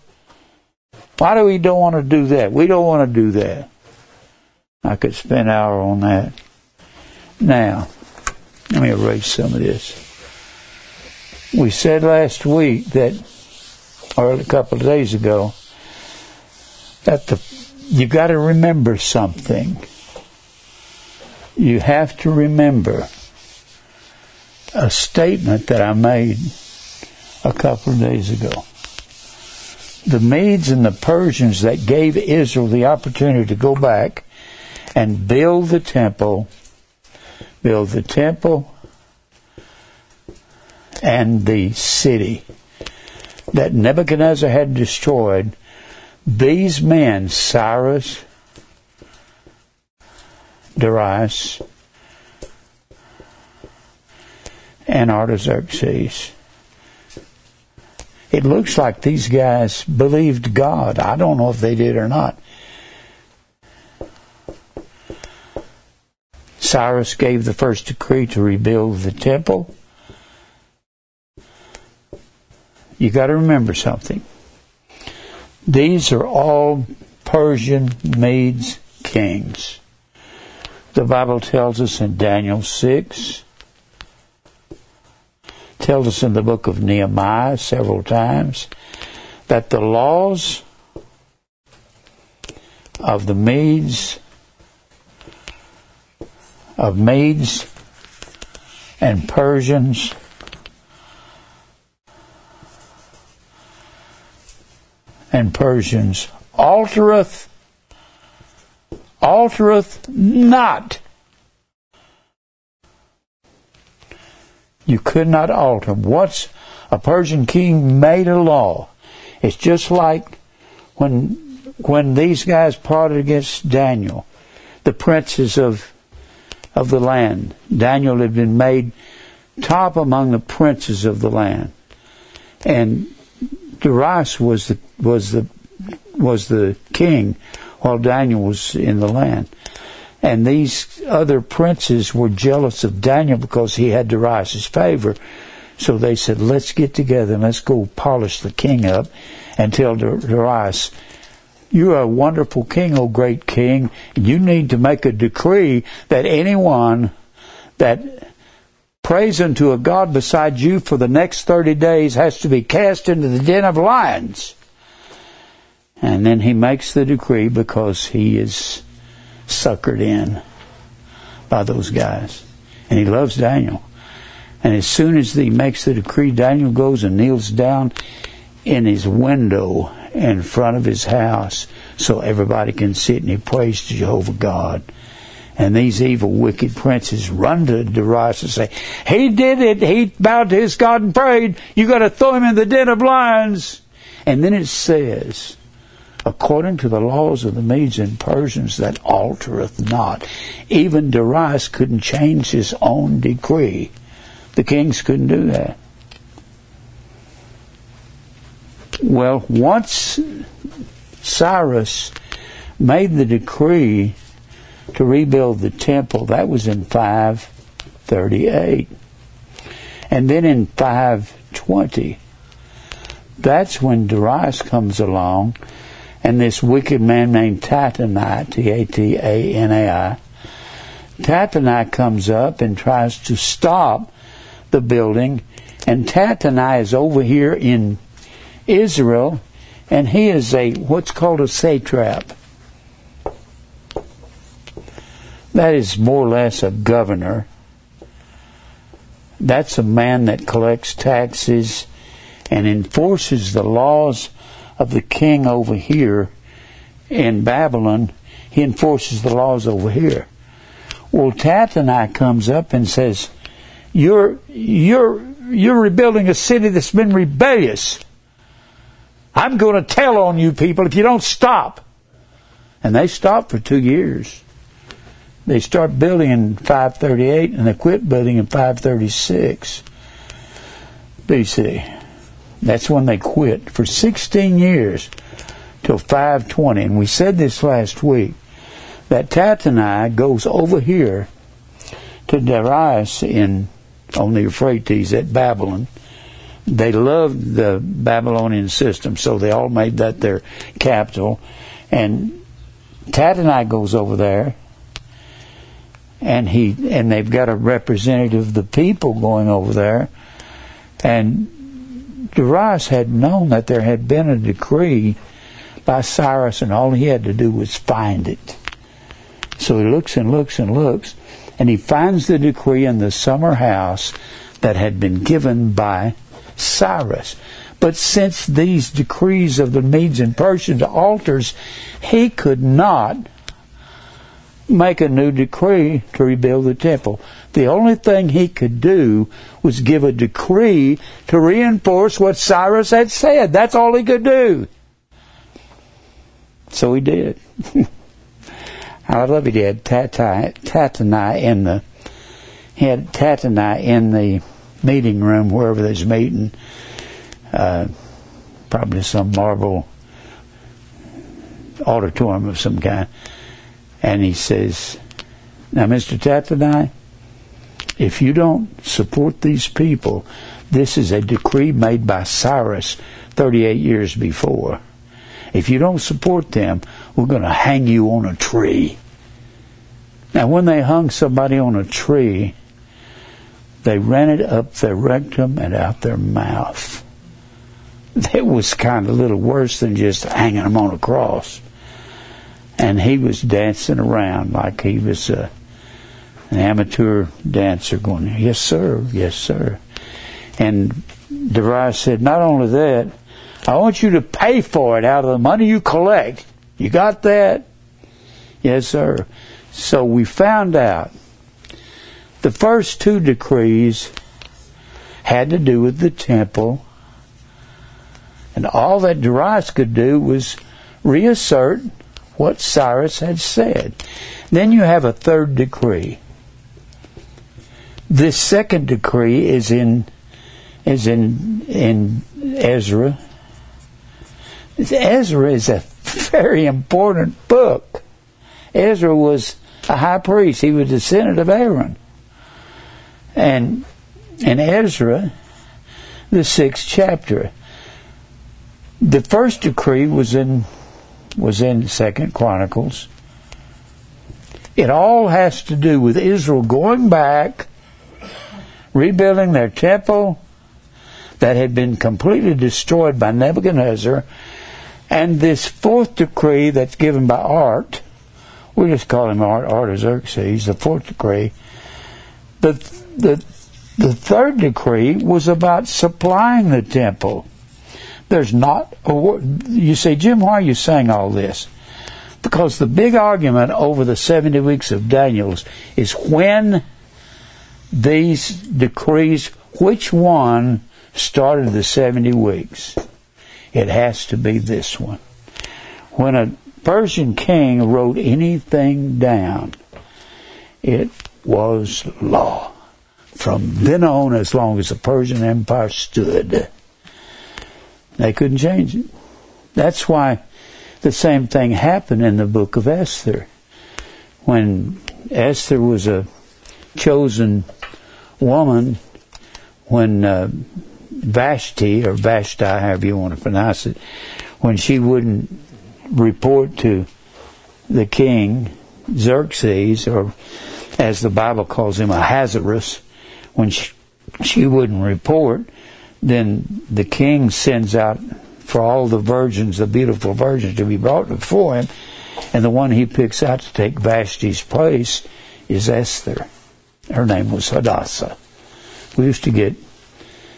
Why do we don't want to do that? We don't want to do that. I could spend an hour on that. Now, let me erase some of this. We said last week that, or a couple of days ago, that the you got to remember something. You have to remember a statement that I made a couple of days ago. The Medes and the Persians that gave Israel the opportunity to go back and build the temple, build the temple and the city that Nebuchadnezzar had destroyed these men, Cyrus, Darius, and Artaxerxes. It looks like these guys believed God. I don't know if they did or not. Cyrus gave the first decree to rebuild the temple. You got to remember something. These are all Persian Medes kings. The Bible tells us in Daniel 6, tells us in the book of Nehemiah several times, that the laws of the Medes, of Medes and Persians and Persians altereth, altereth not. You could not alter. Once a Persian king made a law, it's just like when when these guys plotted against Daniel, the princes of of the land. Daniel had been made top among the princes of the land, and Darius was the was the was the king while Daniel was in the land. And these other princes were jealous of Daniel because he had Darius' favor. So they said, let's get together and let's go polish the king up and tell Darius, you are a wonderful king, O great king. You need to make a decree that anyone that prays unto a God beside you for the next 30 days has to be cast into the den of lions. And then he makes the decree because he is suckered in by those guys. and he loves Daniel. And as soon as he makes the decree, Daniel goes and kneels down in his window in front of his house so everybody can sit and he prays to Jehovah God. And these evil, wicked princes run to Darius and say, He did it. He bowed to his God and prayed. You got to throw him in the den of lions. And then it says, according to the laws of the Medes and Persians that altereth not. Even Darius couldn't change his own decree. The kings couldn't do that. Well, once Cyrus made the decree to rebuild the temple, that was in 538. And then in 520, that's when Darius comes along and this wicked man named T-A-T-A-N-A-I, Tattenai comes up and tries to stop the building, and Tattenai is over here in Israel, and he is a what's called a satrap. That is more or less a governor. That's a man that collects taxes and enforces the laws of the king over here in Babylon. He enforces the laws over here. Well, Tattenai comes up and says, "You're you're you're rebuilding a city that's been rebellious. I'm going to tell on you people if you don't stop." And they stop for two years. They start building in 538 and they quit building in 536 BC. That's when they quit for 16 years till 520. And we said this last week that Tattenai goes over here to Darius in on the Euphrates at Babylon. They loved the Babylonian system, so they all made that their capital. And Tattenai goes over there, and he and they've got a representative of the people going over there, and Darius had known that there had been a decree by Cyrus, and all he had to do was find it. So he looks and looks and looks, and he finds the decree in the summer house that had been given by Cyrus. But since these decrees of the Medes and Persians altars, he could not make a new decree to rebuild the temple. The only thing he could do was give a decree to reinforce what Cyrus had said. That's all he could do. So he did. I love it. He had Tattenai in the he had Tattenai in the meeting room wherever there's meeting. Uh, probably some marble auditorium of some kind. And he says, Now, Mr. Tattenai, if you don't support these people, this is a decree made by Cyrus 38 years before. If you don't support them, we're going to hang you on a tree. Now, when they hung somebody on a tree, they ran it up their rectum and out their mouth. It was kind of a little worse than just hanging them on a cross. And he was dancing around like he was a an amateur dancer going, Yes, sir, yes, sir. And Darius said, Not only that, I want you to pay for it out of the money you collect. You got that? Yes, sir. So we found out the first two decrees had to do with the temple. And all that Darius could do was reassert what Cyrus had said. Then you have a third decree. This second decree is in is in in Ezra. Ezra is a very important book. Ezra was a high priest. He was a descendant of Aaron. And in Ezra, the sixth chapter, the first decree was in was in Second Chronicles. It all has to do with Israel going back rebuilding their temple that had been completely destroyed by Nebuchadnezzar, and this fourth decree that's given by Art, we just call him Art, Artaxerxes, the fourth decree, The, the, the third decree was about supplying the temple. There's not a word. You say, Jim, why are you saying all this? Because the big argument over the 70 weeks of Daniel's is when these decrees, which one started the 70 weeks? It has to be this one. When a Persian king wrote anything down, it was law. From then on, as long as the Persian Empire stood, they couldn't change it. That's why the same thing happened in the book of Esther. When Esther was a chosen woman, when uh, Vashti, or Vashti, however you want to pronounce it, when she wouldn't report to the king, Xerxes, or as the Bible calls him, Ahasuerus, when she, she wouldn't report, then the king sends out for all the virgins, the beautiful virgins, to be brought before him, and the one he picks out to take Vashti's place is Esther. Her name was Hadassah. We used to get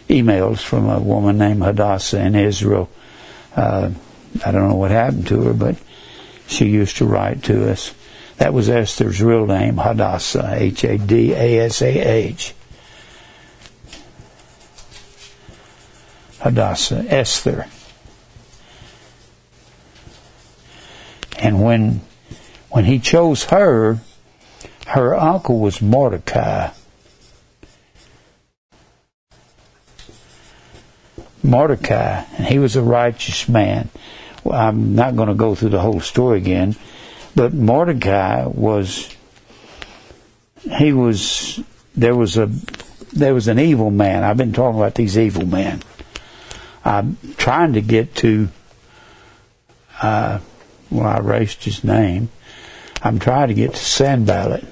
emails from a woman named Hadassah in Israel. Uh, I don't know what happened to her, but she used to write to us. That was Esther's real name, Hadassah, H A D A S A H. Hadassah, Esther. And when when he chose her, her uncle was Mordecai. Mordecai, and he was a righteous man. Well, I'm not going to go through the whole story again, but Mordecai was he was there was a there was an evil man. I've been talking about these evil men. I'm trying to get to uh, well, I erased his name. I'm trying to get to Sanballat.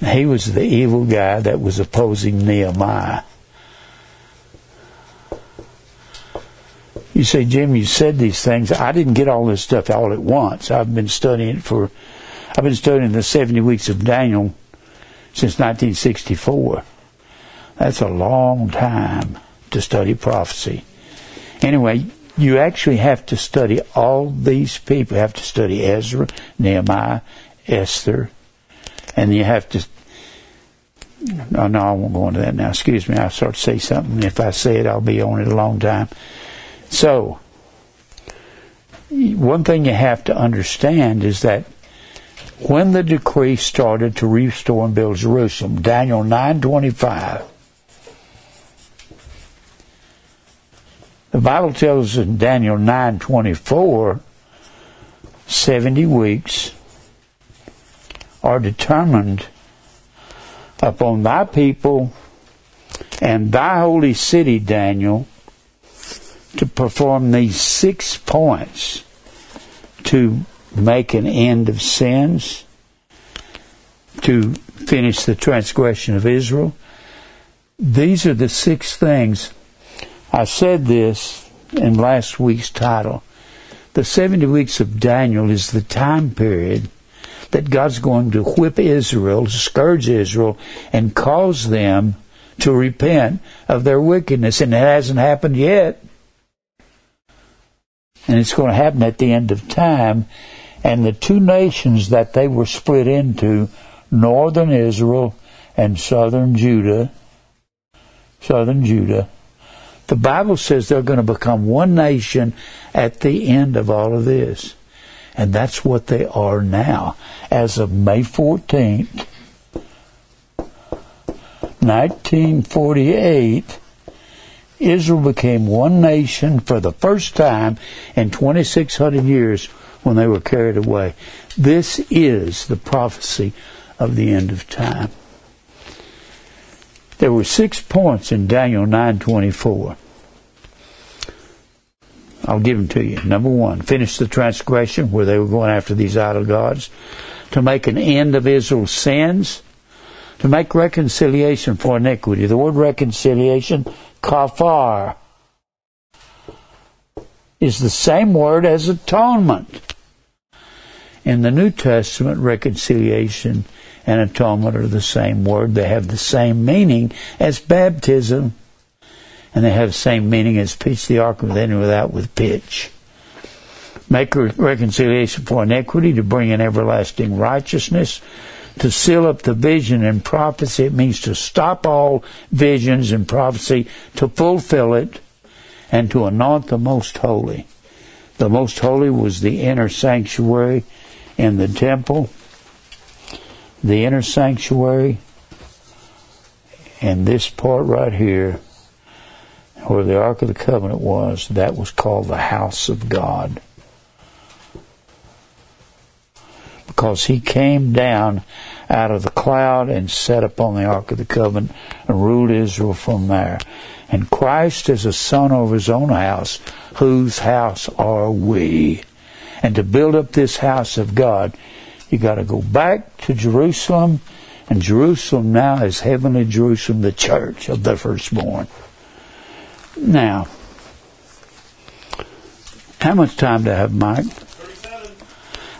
He was the evil guy that was opposing Nehemiah. You say, Jim, you said these things. I didn't get all this stuff all at once. I've been studying it for, I've been studying the 70 weeks of Daniel since 1964. That's a long time to study prophecy. Anyway, you actually have to study all these people. You have to study Ezra, Nehemiah, Esther, and you have to. No, I won't go into that now. Excuse me. I'll start to say something. If I say it, I'll be on it a long time. So, one thing you have to understand is that when the decree started to restore and build Jerusalem, Daniel 925, the Bible tells us in Daniel 924, 70 weeks are determined upon thy people and thy holy city, Daniel, to perform these six points to make an end of sins, to finish the transgression of Israel. These are the six things. I said this in last week's title. The 70 weeks of Daniel is the time period that God's going to whip Israel, scourge Israel, and cause them to repent of their wickedness. And it hasn't happened yet. And it's going to happen at the end of time. And the two nations that they were split into, northern Israel and southern Judah, southern Judah, the Bible says they're going to become one nation at the end of all of this. And that's what they are now. As of May 14th, 1948, Israel became one nation for the first time in 2,600 years when they were carried away. This is the prophecy of the end of time. There were six points in Daniel 9:24. I'll give them to you. Number one, finish the transgression where they were going after these idol gods, to make an end of Israel's sins, to make reconciliation for iniquity. The word reconciliation kafar is the same word as atonement. In the New Testament, reconciliation and atonement are the same word. They have the same meaning as baptism, and they have the same meaning as pitch the ark within and without with pitch. Make reconciliation for iniquity to bring in everlasting righteousness to seal up the vision and prophecy. It means to stop all visions and prophecy, to fulfill it, and to anoint the most holy. The most holy was the inner sanctuary in the temple, the inner sanctuary, and this part right here, where the Ark of the Covenant was, that was called the house of God. because he came down out of the cloud and sat upon the Ark of the Covenant and ruled Israel from there. And Christ is a son of his own house, whose house are we? And to build up this house of God, you got to go back to Jerusalem, and Jerusalem now is heavenly Jerusalem, the church of the firstborn. Now, how much time do I have, Mike?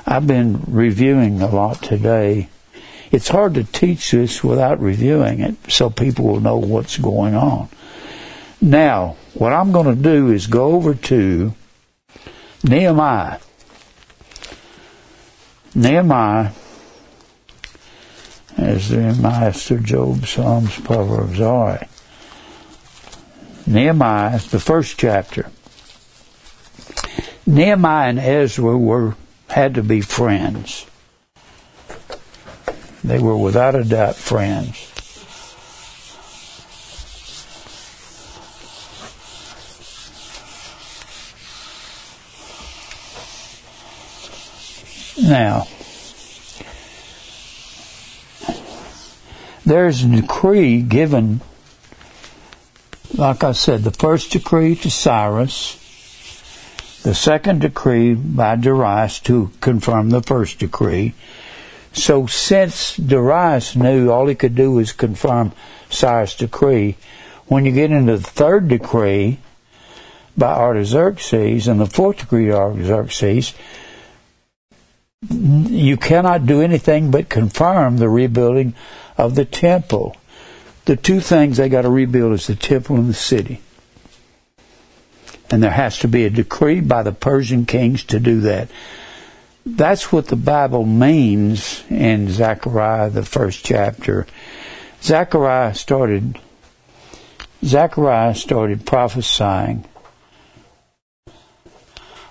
I've been reviewing a lot today. It's hard to teach this without reviewing it so people will know what's going on. Now, what I'm going to do is go over to Nehemiah. Nehemiah, as Nehemiah, Esther, Job, Psalms, Proverbs, right. Nehemiah, the first chapter. Nehemiah and Ezra were had to be friends. They were without a doubt friends. Now, there's a decree given, like I said, the first decree to Cyrus, the second decree by Darius to confirm the first decree. So since Darius knew all he could do was confirm Cyrus' decree, when you get into the third decree by Artaxerxes and the fourth decree of Artaxerxes, you cannot do anything but confirm the rebuilding of the temple. The two things they got to rebuild is the temple and the city. And there has to be a decree by the Persian kings to do that. That's what the Bible means in Zechariah, the first chapter. Zechariah started, Zechariah started prophesying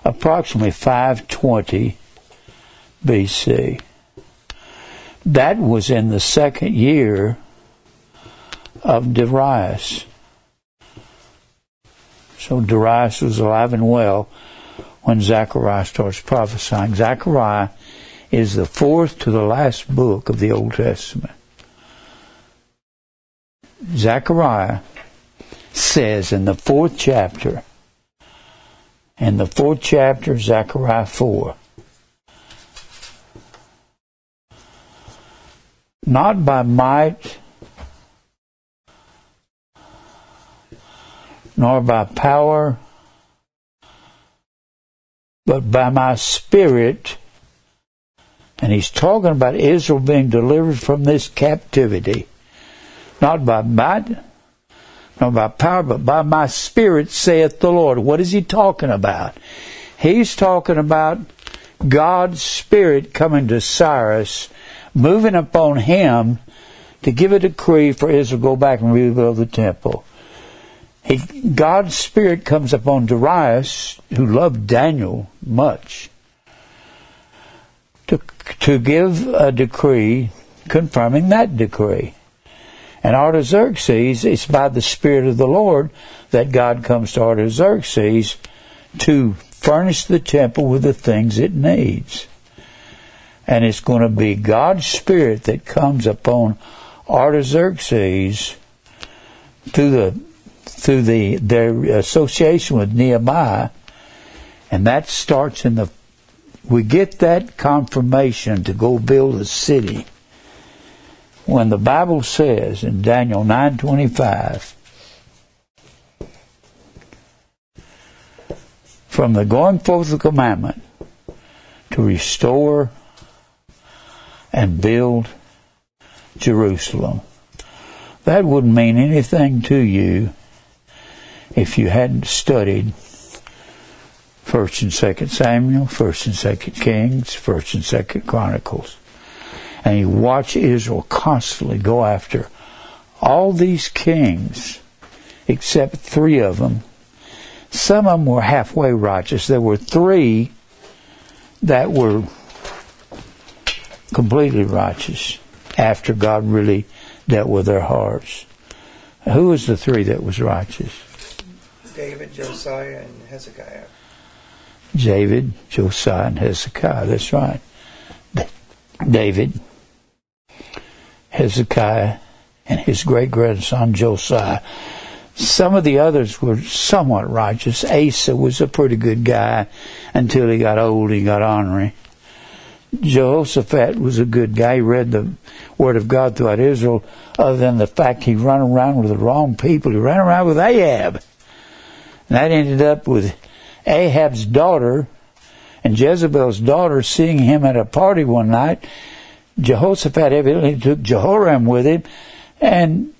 approximately 520 BC. That was in the second year of Darius. So Darius was alive and well when Zechariah starts prophesying. Zechariah is the fourth to the last book of the Old Testament. Zechariah says in the fourth chapter, in the fourth chapter, of Zechariah 4, not by might nor by power, but by my spirit. And he's talking about Israel being delivered from this captivity. Not by might, nor by power, but by my spirit, saith the Lord. What is he talking about? He's talking about God's spirit coming to Cyrus, moving upon him to give a decree for Israel to go back and rebuild the temple. He, God's Spirit comes upon Darius, who loved Daniel much, to, to give a decree confirming that decree. And Artaxerxes, it's by the Spirit of the Lord that God comes to Artaxerxes to furnish the temple with the things it needs. And it's going to be God's Spirit that comes upon Artaxerxes through the through the their association with Nehemiah, and that starts in the. We get that confirmation to go build a city when the Bible says in Daniel nine twenty five. From the going forth of the commandment to restore and build Jerusalem. That wouldn't mean anything to you if you hadn't studied First and Second Samuel, First and Second Kings, First and Second Chronicles. And you watch Israel constantly go after all these kings, except three of them. Some of them were halfway righteous. There were three that were completely righteous after God really dealt with their hearts. Who was the three that was righteous? David, Josiah, and Hezekiah. David, Josiah, and Hezekiah. That's right. David, Hezekiah, and his great grandson Josiah. Some of the others were somewhat righteous. Asa was a pretty good guy until he got old, he got ornery. Jehoshaphat was a good guy. He read the Word of God throughout Israel, other than the fact he ran around with the wrong people. He ran around with Ahab. And that ended up with Ahab's daughter and Jezebel's daughter seeing him at a party one night. Jehoshaphat evidently took Jehoram with him, and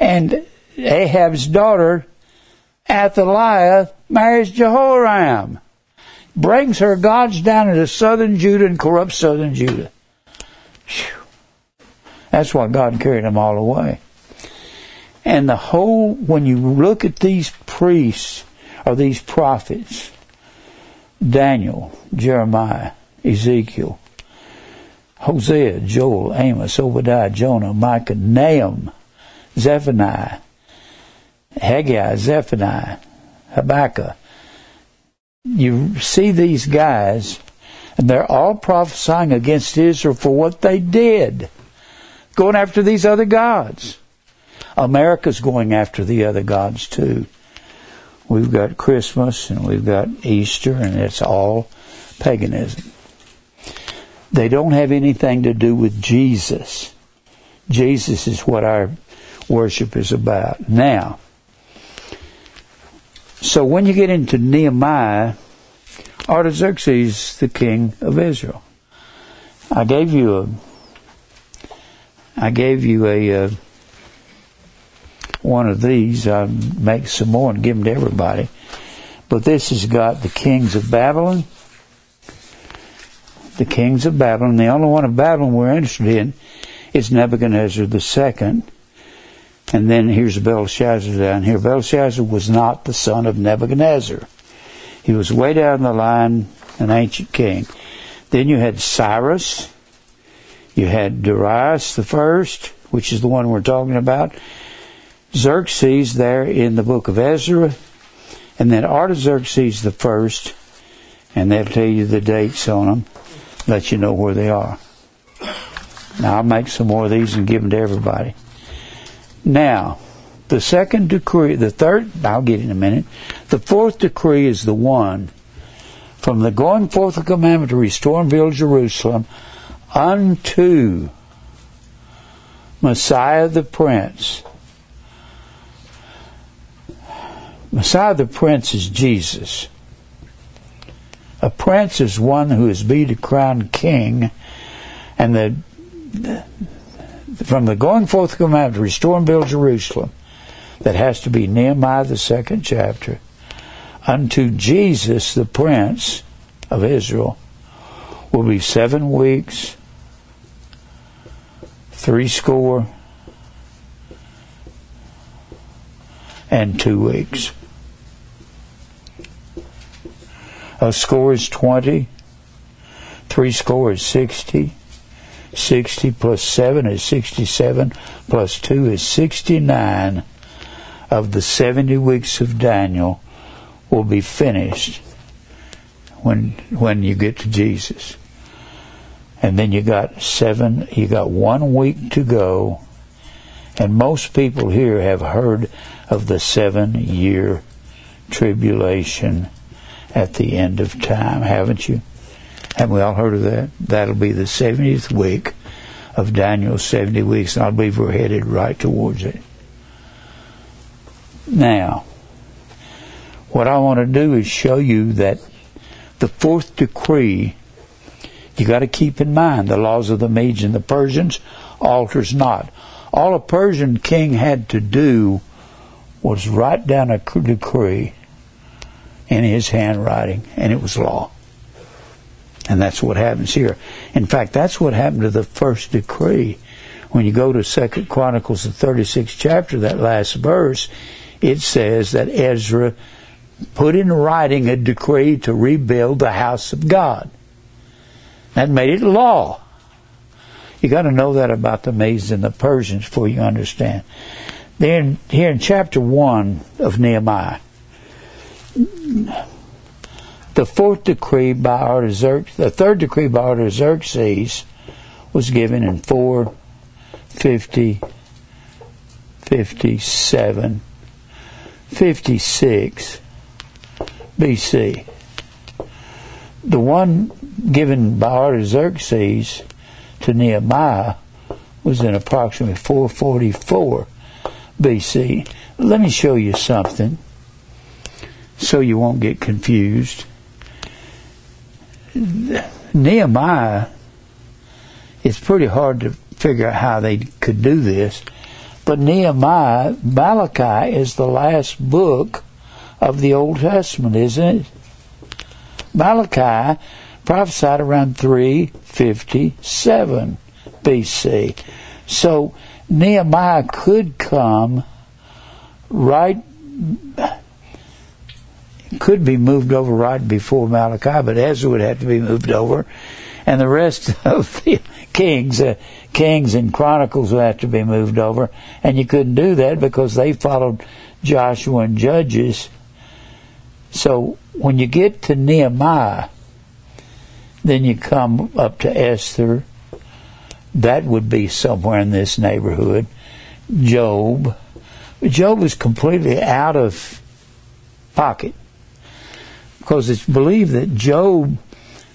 and Ahab's daughter, Athaliah, marries Jehoram brings her gods down into southern Judah and corrupts southern Judah. Whew. That's why God carried them all away. And the whole, when you look at these priests or these prophets, Daniel, Jeremiah, Ezekiel, Hosea, Joel, Amos, Obadiah, Jonah, Micah, Nahum, Zephaniah, Haggai, Zephaniah, Habakkuk, you see these guys, and they're all prophesying against Israel for what they did, going after these other gods. America's going after the other gods too. We've got Christmas and we've got Easter, and it's all paganism. They don't have anything to do with Jesus. Jesus is what our worship is about. Now, so when you get into Nehemiah, Artaxerxes, the king of Israel, I gave you a, I gave you a, uh, one of these. I make some more and give them to everybody. But this has got the kings of Babylon, the kings of Babylon. The only one of Babylon we're interested in is Nebuchadnezzar the second and then here's Belshazzar down here. Belshazzar was not the son of Nebuchadnezzar. He was way down the line, an ancient king. Then you had Cyrus. You had Darius the first, which is the one we're talking about. Xerxes there in the book of Ezra. And then Artaxerxes the first. And they'll tell you the dates on them. Let you know where they are. Now I'll make some more of these and give them to everybody. Now, the second decree, the third, I'll get in a minute. The fourth decree is the one from the going forth of commandment to restore and build Jerusalem unto Messiah the Prince. Messiah the Prince is Jesus. A prince is one who is be crowned king, and the, the from the going forth command to restore and build Jerusalem, that has to be Nehemiah the second chapter, unto Jesus the Prince of Israel, will be seven weeks, three score, and two weeks. A score is twenty, three score is sixty, 60 plus 7 is 67, plus 2 is 69 of the 70 weeks of Daniel will be finished when when you get to Jesus. And then you got seven you got one week to go. And most people here have heard of the seven year tribulation at the end of time, haven't you? Haven't we all heard of that? That'll be the 70th week of Daniel's 70 weeks, and I believe we're headed right towards it. Now, what I want to do is show you that the fourth decree You got to keep in mind the laws of the Medes and the Persians alters not. All a Persian king had to do was write down a decree in his handwriting, and it was law. And that's what happens here. In fact, that's what happened to the first decree. When you go to Second Chronicles, the 36th chapter, that last verse, it says that Ezra put in writing a decree to rebuild the house of God. That made it law. You got to know that about the Medes and the Persians before you understand. Then here in chapter one of Nehemiah, the fourth decree by Artaxerxes, the third decree by Artaxerxes was given in 450, 57, 56 BC. The one given by Artaxerxes to Nehemiah was in approximately 444 BC. Let me show you something so you won't get confused. Nehemiah, it's pretty hard to figure out how they could do this, but Nehemiah, Malachi is the last book of the Old Testament, isn't it? Malachi prophesied around 357 BC. So Nehemiah could come right could be moved over right before Malachi, but Ezra would have to be moved over, and the rest of the kings, uh, kings and chronicles would have to be moved over, and you couldn't do that because they followed Joshua and Judges. So when you get to Nehemiah, then you come up to Esther. That would be somewhere in this neighborhood. Job. Job is completely out of pocket because it's believed that Job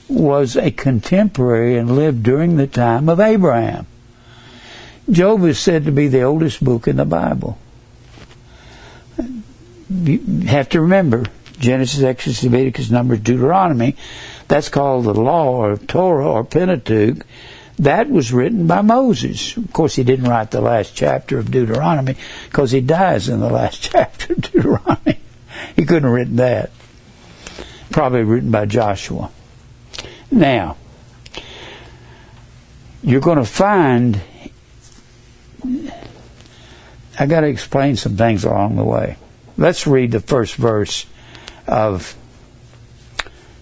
was a contemporary and lived during the time of Abraham. Job is said to be the oldest book in the Bible. You have to remember Genesis, Exodus, Leviticus, Numbers, Deuteronomy that's called the law or Torah or Pentateuch. That was written by Moses. Of course, he didn't write the last chapter of Deuteronomy because he dies in the last chapter of Deuteronomy. He couldn't have written that. Probably written by Joshua. Now, you're going to find. I got to explain some things along the way. Let's read the first verse of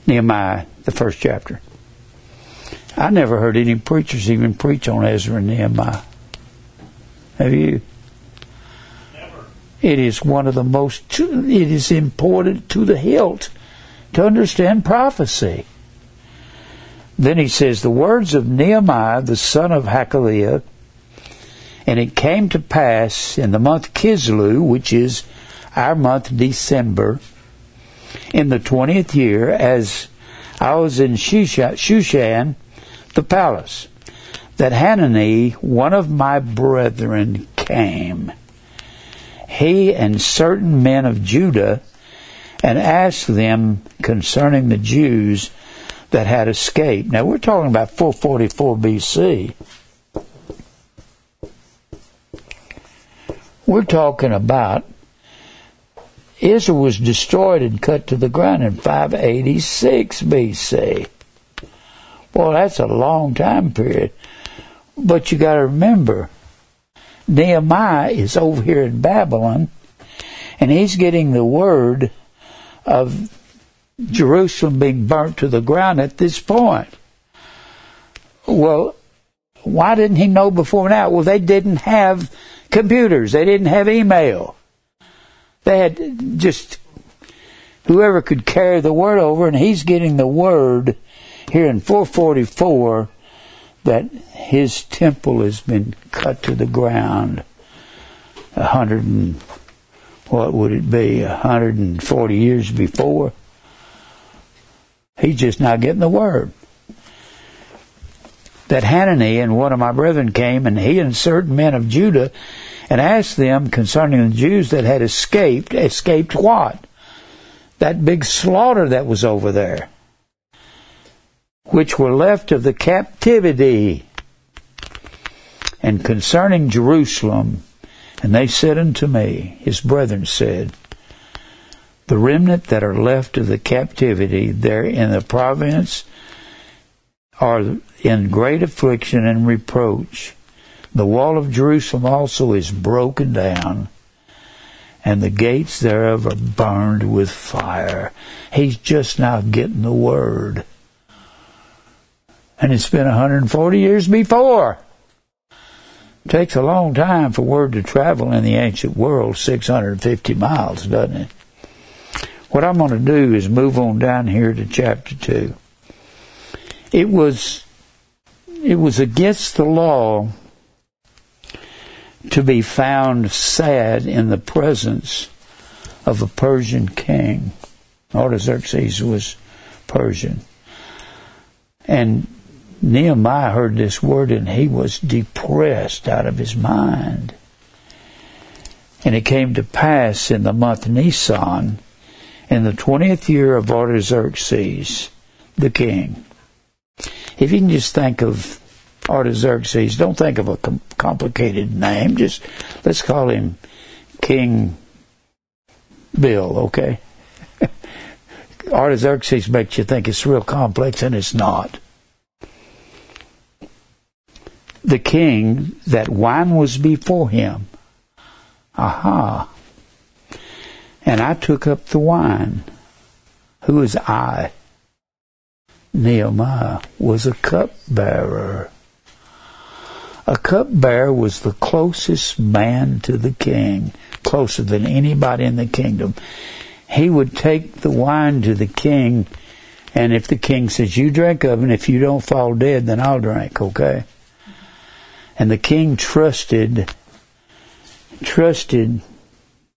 Nehemiah the first chapter. I never heard any preachers even preach on Ezra and Nehemiah. Have you? Never. It is one of the most, it is important to the hilt to understand prophecy. Then he says, The words of Nehemiah, the son of Hachaliah, and it came to pass in the month Chisleu, which is our month December, in the twentieth year, as I was in Shushan, the palace, that Hanani, one of my brethren, came. He and certain men of Judah, and asked them concerning the Jews that had escaped. Now we're talking about 444 BC. We're talking about Israel was destroyed and cut to the ground in 586 BC. Well, that's a long time period. But you got to remember, Nehemiah is over here in Babylon, and he's getting the word of Jerusalem being burnt to the ground at this point. Well, why didn't he know before now? Well, they didn't have computers. They didn't have email. They had just whoever could carry the word over, and he's getting the word here in 444 that his temple has been cut to the ground. A hundred and what would it be? A hundred and forty years before. He's just not getting the word. That Hanani and one of my brethren came, and he and certain men of Judah and asked them concerning the Jews that had escaped. Escaped what? That big slaughter that was over there. which were left of the captivity. And concerning Jerusalem, and they said unto me, his brethren said, the remnant that are left of the captivity there in the province are in great affliction and reproach. The wall of Jerusalem also is broken down, and the gates thereof are burned with fire. He's just now getting the word. And it's been 140 years before. Takes a long time for word to travel in the ancient world, 650 miles, doesn't it? What I'm going to do is move on down here to chapter 2. It was, it was against the law to be found sad in the presence of a Persian king. Artaxerxes was Persian. And Nehemiah heard this word and he was depressed out of his mind. And it came to pass in the month Nisan, in the twentieth year of Artaxerxes, the king. If you can just think of Artaxerxes, don't think of a com- complicated name, just let's call him King Bill, okay? Artaxerxes makes you think it's real complex, and it's not the king that wine was before him. Aha. And I took up the wine. Who is I? Nehemiah was a cupbearer. A cupbearer was the closest man to the king, closer than anybody in the kingdom. He would take the wine to the king, and if the king says, You drink of it, if you don't fall dead, then I'll drink, okay? And the king trusted trusted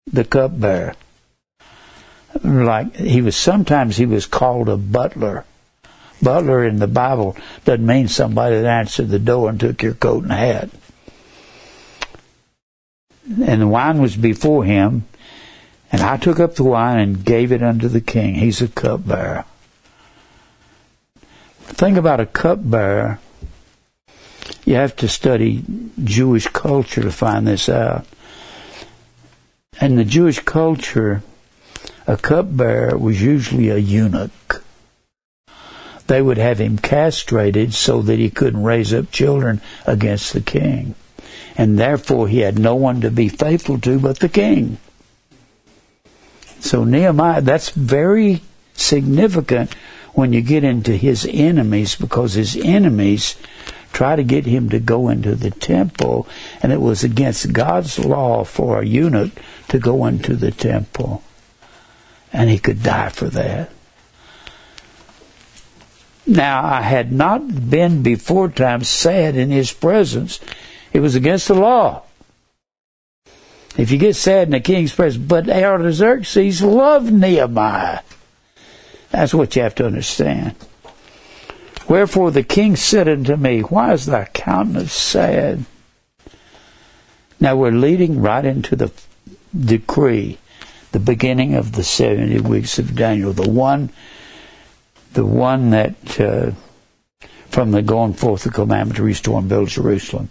the cupbearer. Like he was sometimes he was called a butler. Butler in the Bible doesn't mean somebody that answered the door and took your coat and hat. And the wine was before him, and I took up the wine and gave it unto the king. He's a cupbearer. The thing about a cupbearer you have to study Jewish culture to find this out. In the Jewish culture, a cupbearer was usually a eunuch. They would have him castrated so that he couldn't raise up children against the king. And therefore he had no one to be faithful to but the king. So Nehemiah, that's very significant when you get into his enemies because his enemies try to get him to go into the temple, and it was against God's law for a eunuch to go into the temple. And he could die for that. Now, I had not been before time sad in his presence. It was against the law. If you get sad in the king's presence, but Artaxerxes loved Nehemiah. That's what you have to understand. Wherefore the king said unto me, Why is thy countenance sad? Now we're leading right into the decree, the beginning of the 70 weeks of Daniel, the one, the one that, uh, from the going forth of the commandment to restore and build Jerusalem.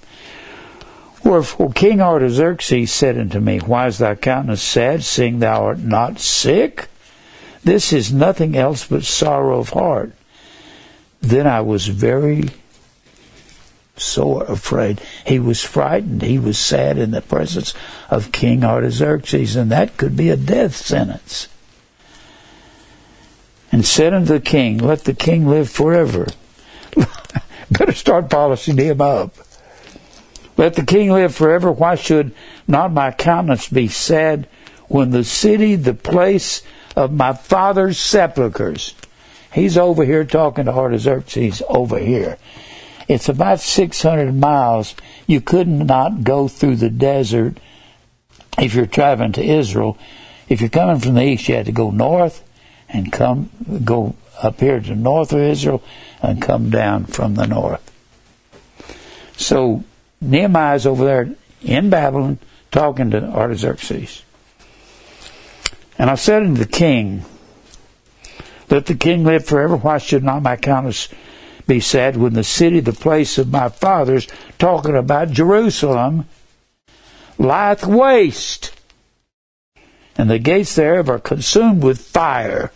Wherefore King Artaxerxes said unto me, Why is thy countenance sad, seeing thou art not sick? This is nothing else but sorrow of heart then I was very so afraid. He was frightened. He was sad in the presence of King Artaxerxes, and that could be a death sentence. And said unto the king, Let the king live forever. Better start polishing him up. Let the king live forever. Why should not my countenance be sad when the city, the place of my father's sepulchres, He's over here talking to Artaxerxes over here. It's about 600 miles. You could not go through the desert if you're traveling to Israel. If you're coming from the east, you had to go north and come go up here to the north of Israel and come down from the north. So Nehemiah's over there in Babylon talking to Artaxerxes. And I said unto the king, let the king live forever. Why should not my countenance be sad when the city, the place of my fathers, talking about Jerusalem, lieth waste, and the gates thereof are consumed with fire.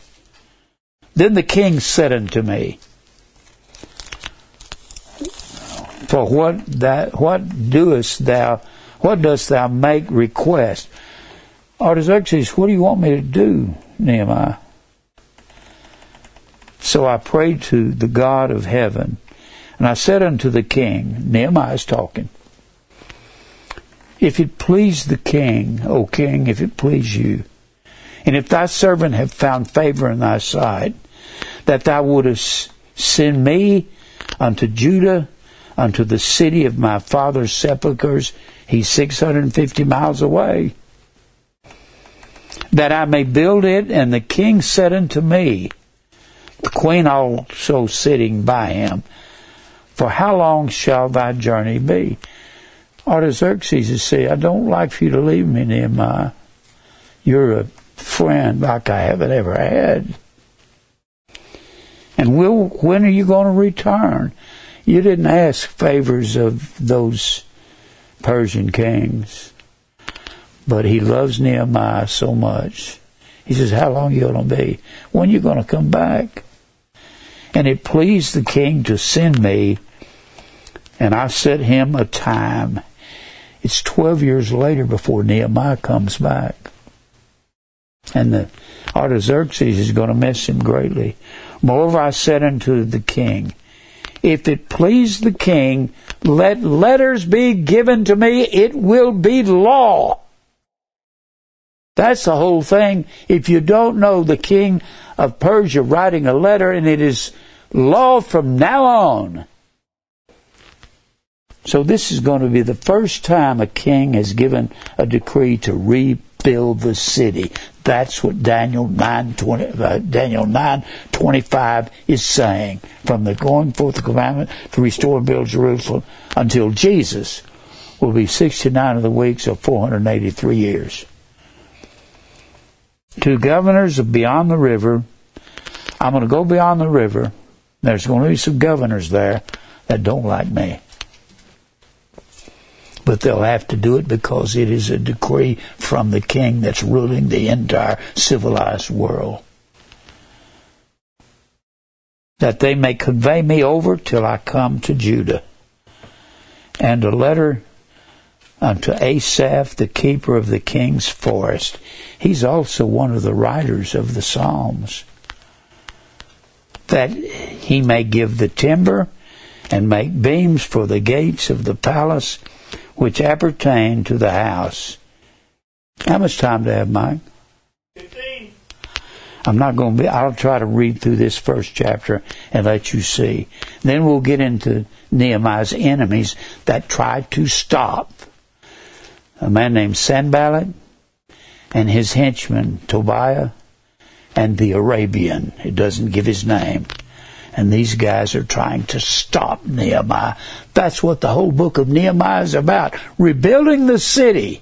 Then the king said unto me, For what that what doest thou what dost thou make request? Artaxerxes, what do you want me to do, Nehemiah? So I prayed to the God of heaven, and I said unto the king, Nehemiah is talking, If it please the king, O king, if it please you, and if thy servant have found favor in thy sight, that thou wouldest send me unto Judah, unto the city of my father's sepulchres, he's 650 miles away, that I may build it, and the king said unto me, the queen also sitting by him. For how long shall thy journey be? Artaxerxes saying, I don't like for you to leave me, Nehemiah. You're a friend like I haven't ever had. And will, when are you going to return? You didn't ask favors of those Persian kings. But he loves Nehemiah so much. He says, How long you going to be? When you going to come back? And it pleased the king to send me, and I set him a time. It's 12 years later before Nehemiah comes back. And the Artaxerxes is going to miss him greatly. Moreover, I said unto the king, If it please the king, let letters be given to me, it will be law. That's the whole thing. If you don't know the king of Persia writing a letter, and it is law from now on. So this is going to be the first time a king has given a decree to rebuild the city. That's what Daniel 9, 20, uh, Daniel 9 25 is saying. From the going forth of the commandment to restore and build Jerusalem until Jesus will be 69 of the weeks of 483 years. Two governors of beyond the river. I'm going to go beyond the river. There's going to be some governors there that don't like me. But they'll have to do it because it is a decree from the king that's ruling the entire civilized world. That they may convey me over till I come to Judah. And a letter unto Asaph, the keeper of the king's forest. He's also one of the writers of the Psalms. That he may give the timber and make beams for the gates of the palace which appertain to the house. How much time do I have, Mike? Fifteen. I'm not going to be, I'll try to read through this first chapter and let you see. Then we'll get into Nehemiah's enemies that tried to stop a man named Sanballat and his henchman Tobiah and the Arabian. It doesn't give his name. And these guys are trying to stop Nehemiah. That's what the whole book of Nehemiah is about. Rebuilding the city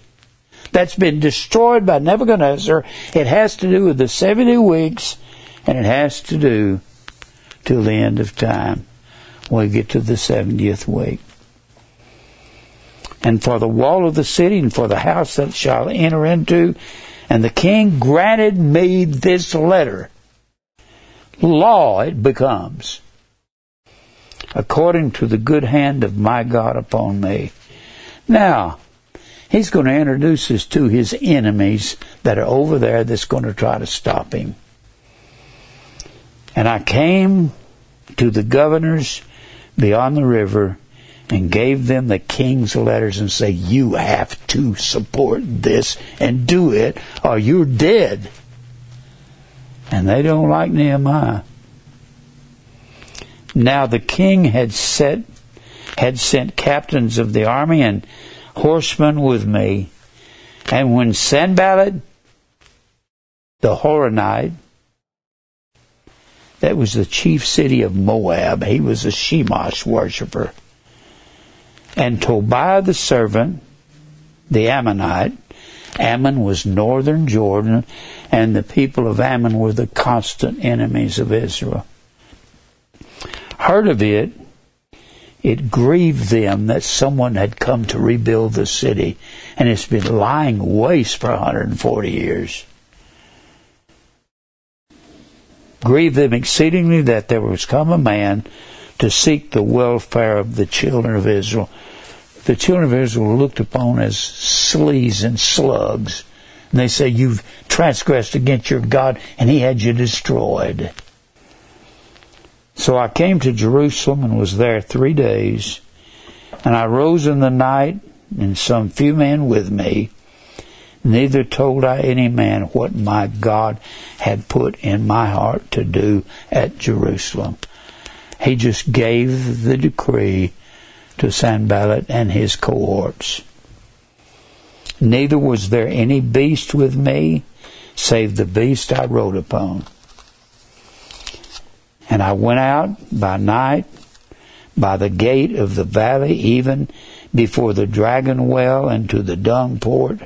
that's been destroyed by Nebuchadnezzar. It has to do with the 70 weeks and it has to do till the end of time we get to the 70th week and for the wall of the city and for the house that shall enter into. And the king granted me this letter. Law it becomes, according to the good hand of my God upon me. Now, he's going to introduce us to his enemies that are over there that's going to try to stop him. And I came to the governors beyond the river and gave them the king's letters and say, you have to support this and do it or you're dead. And they don't like Nehemiah. Now the king had set, had sent captains of the army and horsemen with me. And when Sanballat, the Horonite, that was the chief city of Moab, he was a Chemosh worshiper and Tobiah the servant, the Ammonite, Ammon was northern Jordan, and the people of Ammon were the constant enemies of Israel. heard of it, it grieved them that someone had come to rebuild the city, and it's been lying waste for 140 years. Grieved them exceedingly that there was come a man to seek the welfare of the children of Israel. The children of Israel were looked upon as sleas and slugs. And they say, You've transgressed against your God, and he had you destroyed. So I came to Jerusalem and was there three days. And I rose in the night, and some few men with me. Neither told I any man what my God had put in my heart to do at Jerusalem. He just gave the decree to Sanballat and his cohorts. Neither was there any beast with me, save the beast I rode upon. And I went out by night by the gate of the valley, even before the dragon well and to the dung port.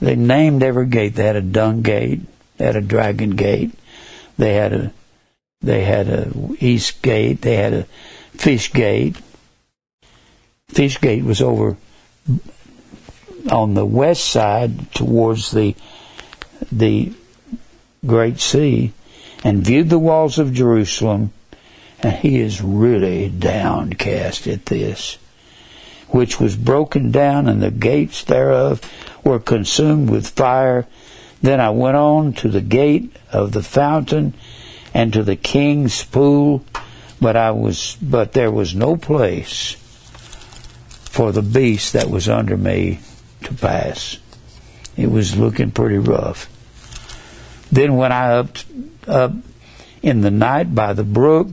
They named every gate. They had a dung gate, they had a dragon gate, they had a they had a east gate, they had a fish gate. Fish gate was over on the west side towards the the Great Sea and viewed the walls of Jerusalem, and he is really downcast at this, which was broken down, and the gates thereof were consumed with fire. Then I went on to the gate of the fountain and to the king's pool, but I was but there was no place for the beast that was under me to pass. It was looking pretty rough. Then went I up up in the night by the brook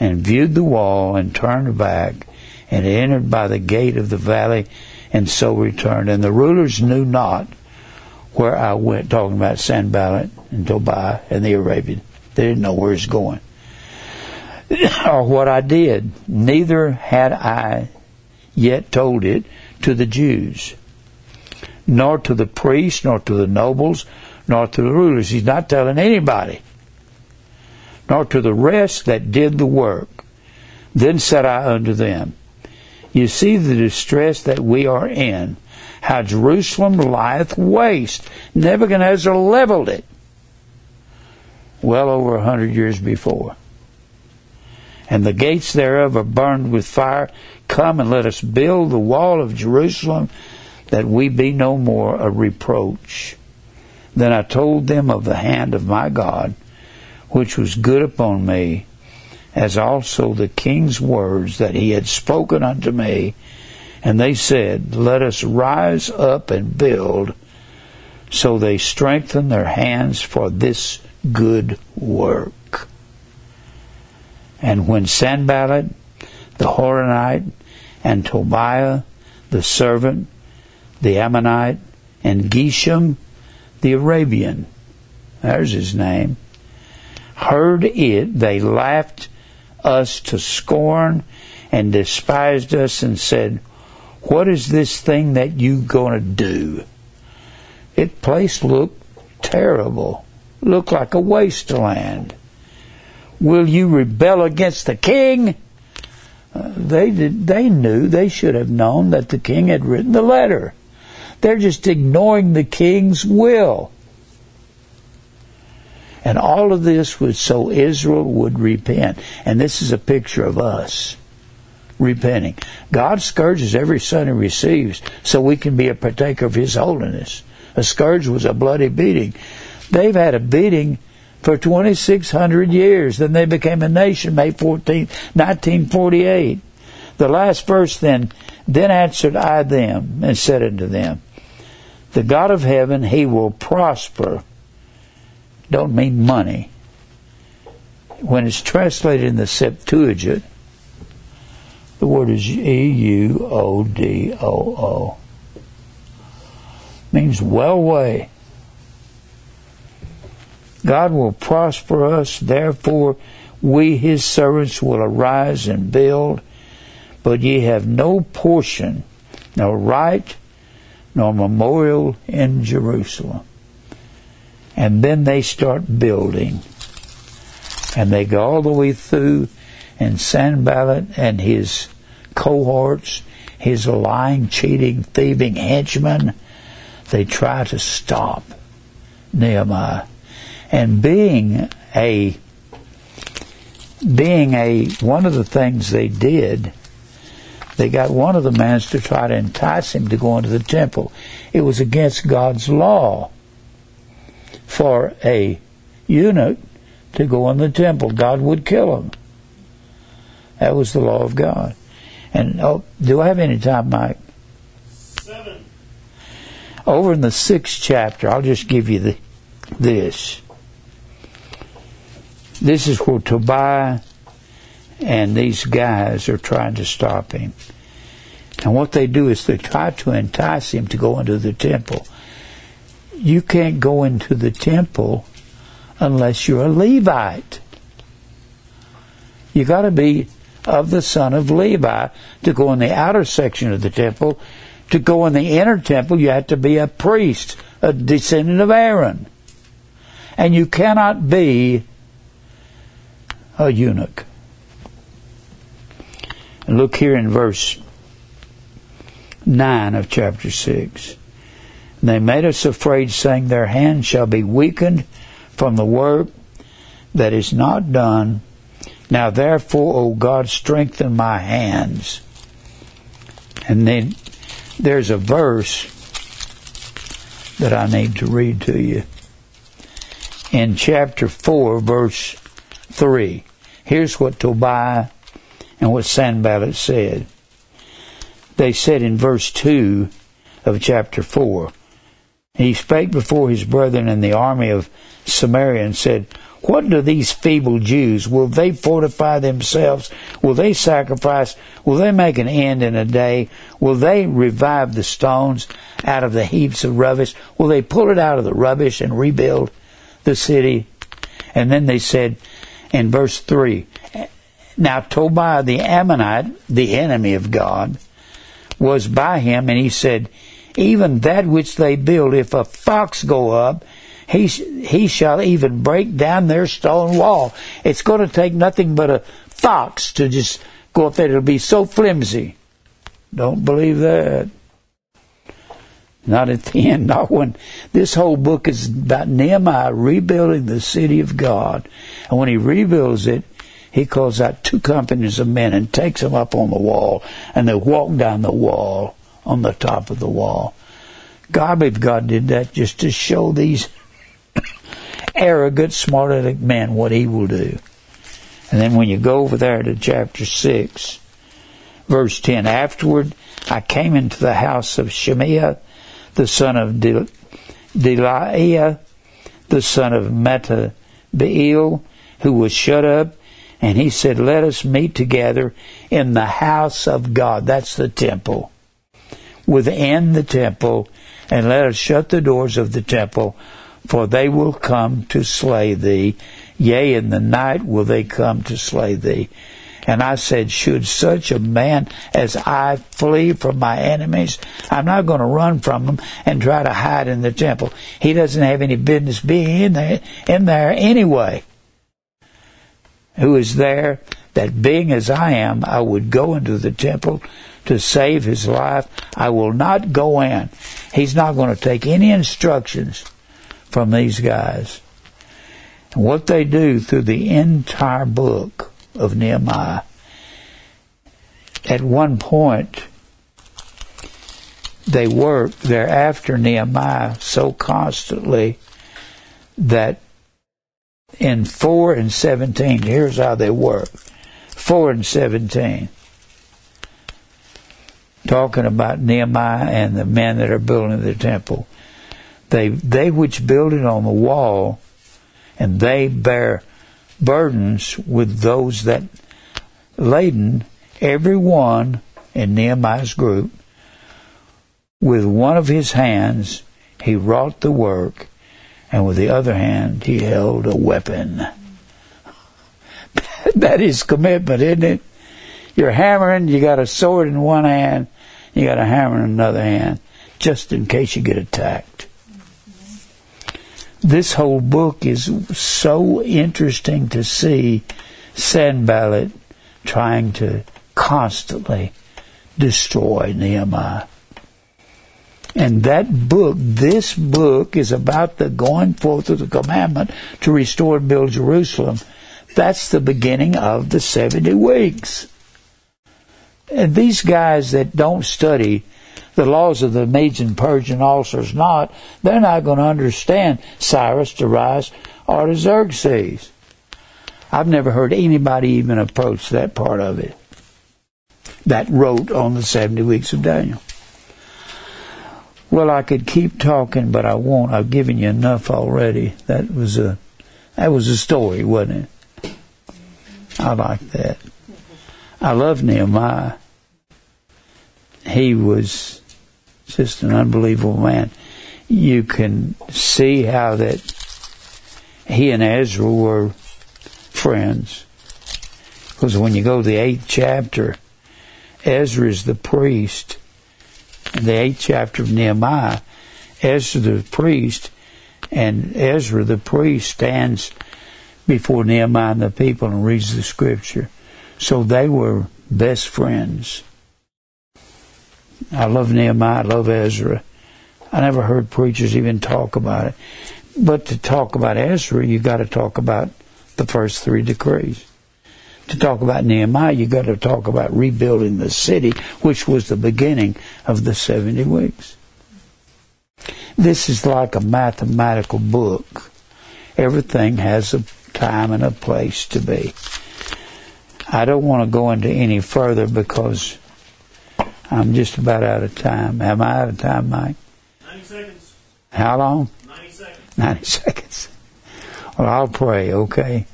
and viewed the wall and turned back and entered by the gate of the valley and so returned. And the rulers knew not where I went, talking about Sanballat and Tobiah and the Arabian. They didn't know where he's going. or what I did. Neither had I yet told it to the Jews, nor to the priests, nor to the nobles, nor to the rulers. He's not telling anybody, nor to the rest that did the work. Then said I unto them, You see the distress that we are in, how Jerusalem lieth waste. Nebuchadnezzar leveled it well over a hundred years before. And the gates thereof are burned with fire. Come and let us build the wall of Jerusalem that we be no more a reproach. Then I told them of the hand of my God, which was good upon me, as also the king's words that he had spoken unto me. And they said, Let us rise up and build. So they strengthened their hands for this good work. And when Sanballat, the Horonite, and Tobiah, the servant, the Ammonite, and Geshem, the Arabian, there's his name, heard it, they laughed us to scorn and despised us and said, What is this thing that you going to do? It place looked terrible look like a wasteland. Will you rebel against the king? Uh, they did, they knew they should have known that the king had written the letter. They're just ignoring the king's will. And all of this was so Israel would repent. And this is a picture of us repenting. God scourges every son he receives so we can be a partaker of his holiness. A scourge was a bloody beating. They've had a beating for 2,600 years. Then they became a nation May 14, 1948. The last verse then, then answered I them and said unto them, The God of heaven, he will prosper. Don't mean money. When it's translated in the Septuagint, the word is E U O D O O. Means well way. God will prosper us, therefore we his servants will arise and build, but ye have no portion, no right, nor memorial in Jerusalem. And then they start building. And they go all the way through, And Sanballat and his cohorts, his lying, cheating, thieving henchmen, they try to stop Nehemiah. And being a being a one of the things they did, they got one of the men to try to entice him to go into the temple. It was against God's law for a eunuch to go in the temple. God would kill him. That was the law of God. And oh, do I have any time, Mike? Seven. Over in the sixth chapter, I'll just give you the, this. This is where Tobiah and these guys are trying to stop him. And what they do is they try to entice him to go into the temple. You can't go into the temple unless you're a Levite. You got to be of the son of Levi to go in the outer section of the temple. To go in the inner temple, you have to be a priest, a descendant of Aaron. And you cannot be a eunuch. And look here in verse 9 of chapter 6. They made us afraid, saying, Their hands shall be weakened from the work that is not done. Now therefore, O God, strengthen my hands. And then there's a verse that I need to read to you. In chapter 4, verse 3. Here's what Tobiah and what Sanballat said. They said in verse 2 of chapter 4, He spake before his brethren in the army of Samaria and said, What do these feeble Jews? Will they fortify themselves? Will they sacrifice? Will they make an end in a day? Will they revive the stones out of the heaps of rubbish? Will they pull it out of the rubbish and rebuild the city? And then they said in verse 3 Now Tobiah the Ammonite, the enemy of God, was by him, and he said, Even that which they build, if a fox go up, he, he shall even break down their stone wall. It's going to take nothing but a fox to just go up there. It'll be so flimsy. Don't believe that. Not at the end, not when this whole book is about Nehemiah rebuilding the city of God. And when he rebuilds it, he calls out two companies of men and takes them up on the wall, and they walk down the wall on the top of the wall. God, if God did that just to show these arrogant, smart-aleck men what he will do. And then when you go over there to chapter 6, verse 10, afterward I came into the house of Shemaiah, the son of Del- Delaiah, the son of Metabeel, who was shut up, and he said, Let us meet together in the house of God. That's the temple. Within the temple, and let us shut the doors of the temple, for they will come to slay thee. Yea, in the night will they come to slay thee. And I said, Should such a man as I flee from my enemies? I'm not going to run from them and try to hide in the temple. He doesn't have any business being in there, in there anyway. Who is there that being as I am, I would go into the temple to save his life? I will not go in. He's not going to take any instructions from these guys. And what they do through the entire book of Nehemiah, at one point, they work there after Nehemiah so constantly that in 4 and 17, here's how they work. 4 and 17 talking about Nehemiah and the men that are building the temple. They they which build it on the wall, and they bear burdens with those that laden, every one in Nehemiah's group, with one of his hands he wrought the work, and with the other hand he held a weapon. that is commitment, isn't it? You're hammering, you got a sword in one hand, you got a hammer in another hand, just in case you get attacked. This whole book is so interesting to see Sanballat, trying to constantly destroy Nehemiah. And that book, this book is about the going forth of the commandment to restore and build Jerusalem. That's the beginning of the 70 weeks. And these guys that don't study the laws of the Medes and Persian ulcers not, they're not going to understand Cyrus, Darius, Xerxes. I've never heard anybody even approach that part of it that wrote on the 70 weeks of Daniel. Well, I could keep talking, but I won't. I've given you enough already. That was a that was a story, wasn't it? I like that. I love Nehemiah. He was just an unbelievable man. You can see how that he and Ezra were friends. Because when you go to the eighth chapter, Ezra is the priest. In the eighth chapter of Nehemiah, Ezra the priest and Ezra the priest stands before Nehemiah and the people and reads the scripture. So they were best friends. I love Nehemiah, I love Ezra. I never heard preachers even talk about it. But to talk about Ezra, you got to talk about the first three decrees. To talk about Nehemiah, you got to talk about rebuilding the city, which was the beginning of the 70 weeks. This is like a mathematical book. Everything has a time and a place to be. I don't want to go into any further because I'm just about out of time. Am I out of time, Mike? 90 seconds. How long? 90 seconds. 90 seconds. Well, I'll pray, okay?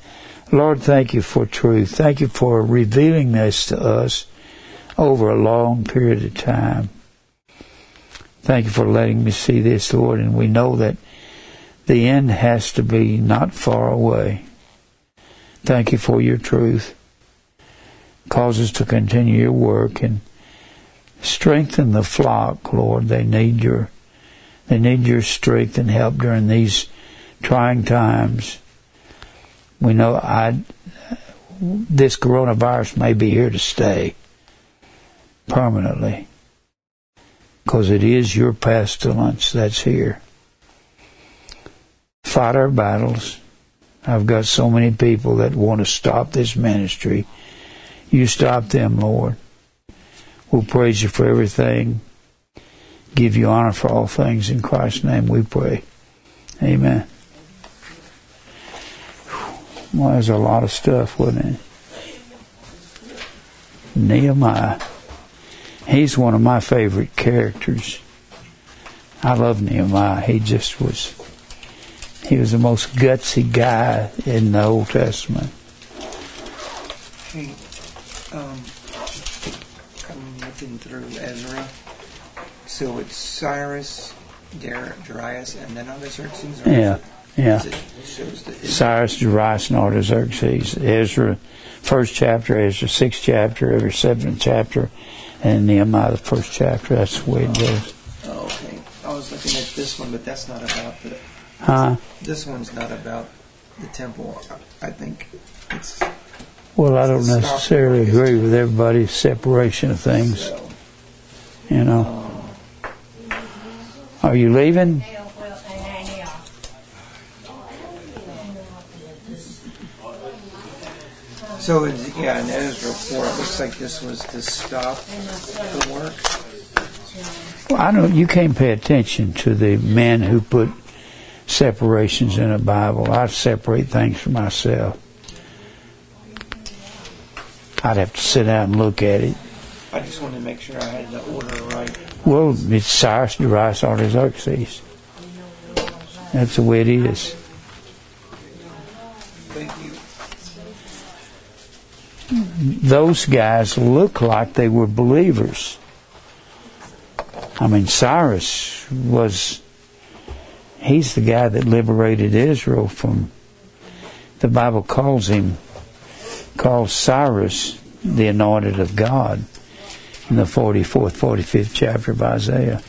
Lord, thank you for truth. Thank you for revealing this to us over a long period of time. Thank you for letting me see this, Lord, and we know that the end has to be not far away. Thank you for your truth. Cause us to continue your work and strengthen the flock, Lord. They need your they need your strength and help during these trying times. We know I this coronavirus may be here to stay permanently because it is your pestilence that's here. Fight our battles. I've got so many people that want to stop this ministry. You stop them, Lord. We'll praise you for everything. Give you honor for all things. In Christ's name we pray. Amen. Well, there's a lot of stuff, wasn't it? Nehemiah. He's one of my favorite characters. I love Nehemiah. He just was, he was the most gutsy guy in the Old Testament. Hey, um, Through Ezra. So it's Cyrus, Dar- Darius, and then Artaxerxes? Yeah, yeah. it shows the, Cyrus, Darius, and Artaxerxes. Ezra, first chapter, Ezra, sixth chapter, Ezra, seventh chapter, and Nehemiah, the first chapter. That's the way it oh, goes. Oh, okay. I was looking at this one, but that's not about the. Huh? This one's not about the temple. I I think it's. Well, I don't necessarily agree with everybody's separation of things. You know. Are you leaving? so it's, yeah, in Ezra 4, it looks like this was to stop the work. Well, I don't. You can't pay attention to the men who put separations in a Bible. I separate things for myself. I'd have to sit down and look at it. I just wanted to make sure I had the order right. Well, it's Cyrus, Darius, Artaxerxes. That's the way it is. Thank you. Those guys look like they were believers. I mean, Cyrus was, he's the guy that liberated Israel from, the Bible calls him, calls Cyrus the anointed of God in the 44th, 45th chapter of Isaiah.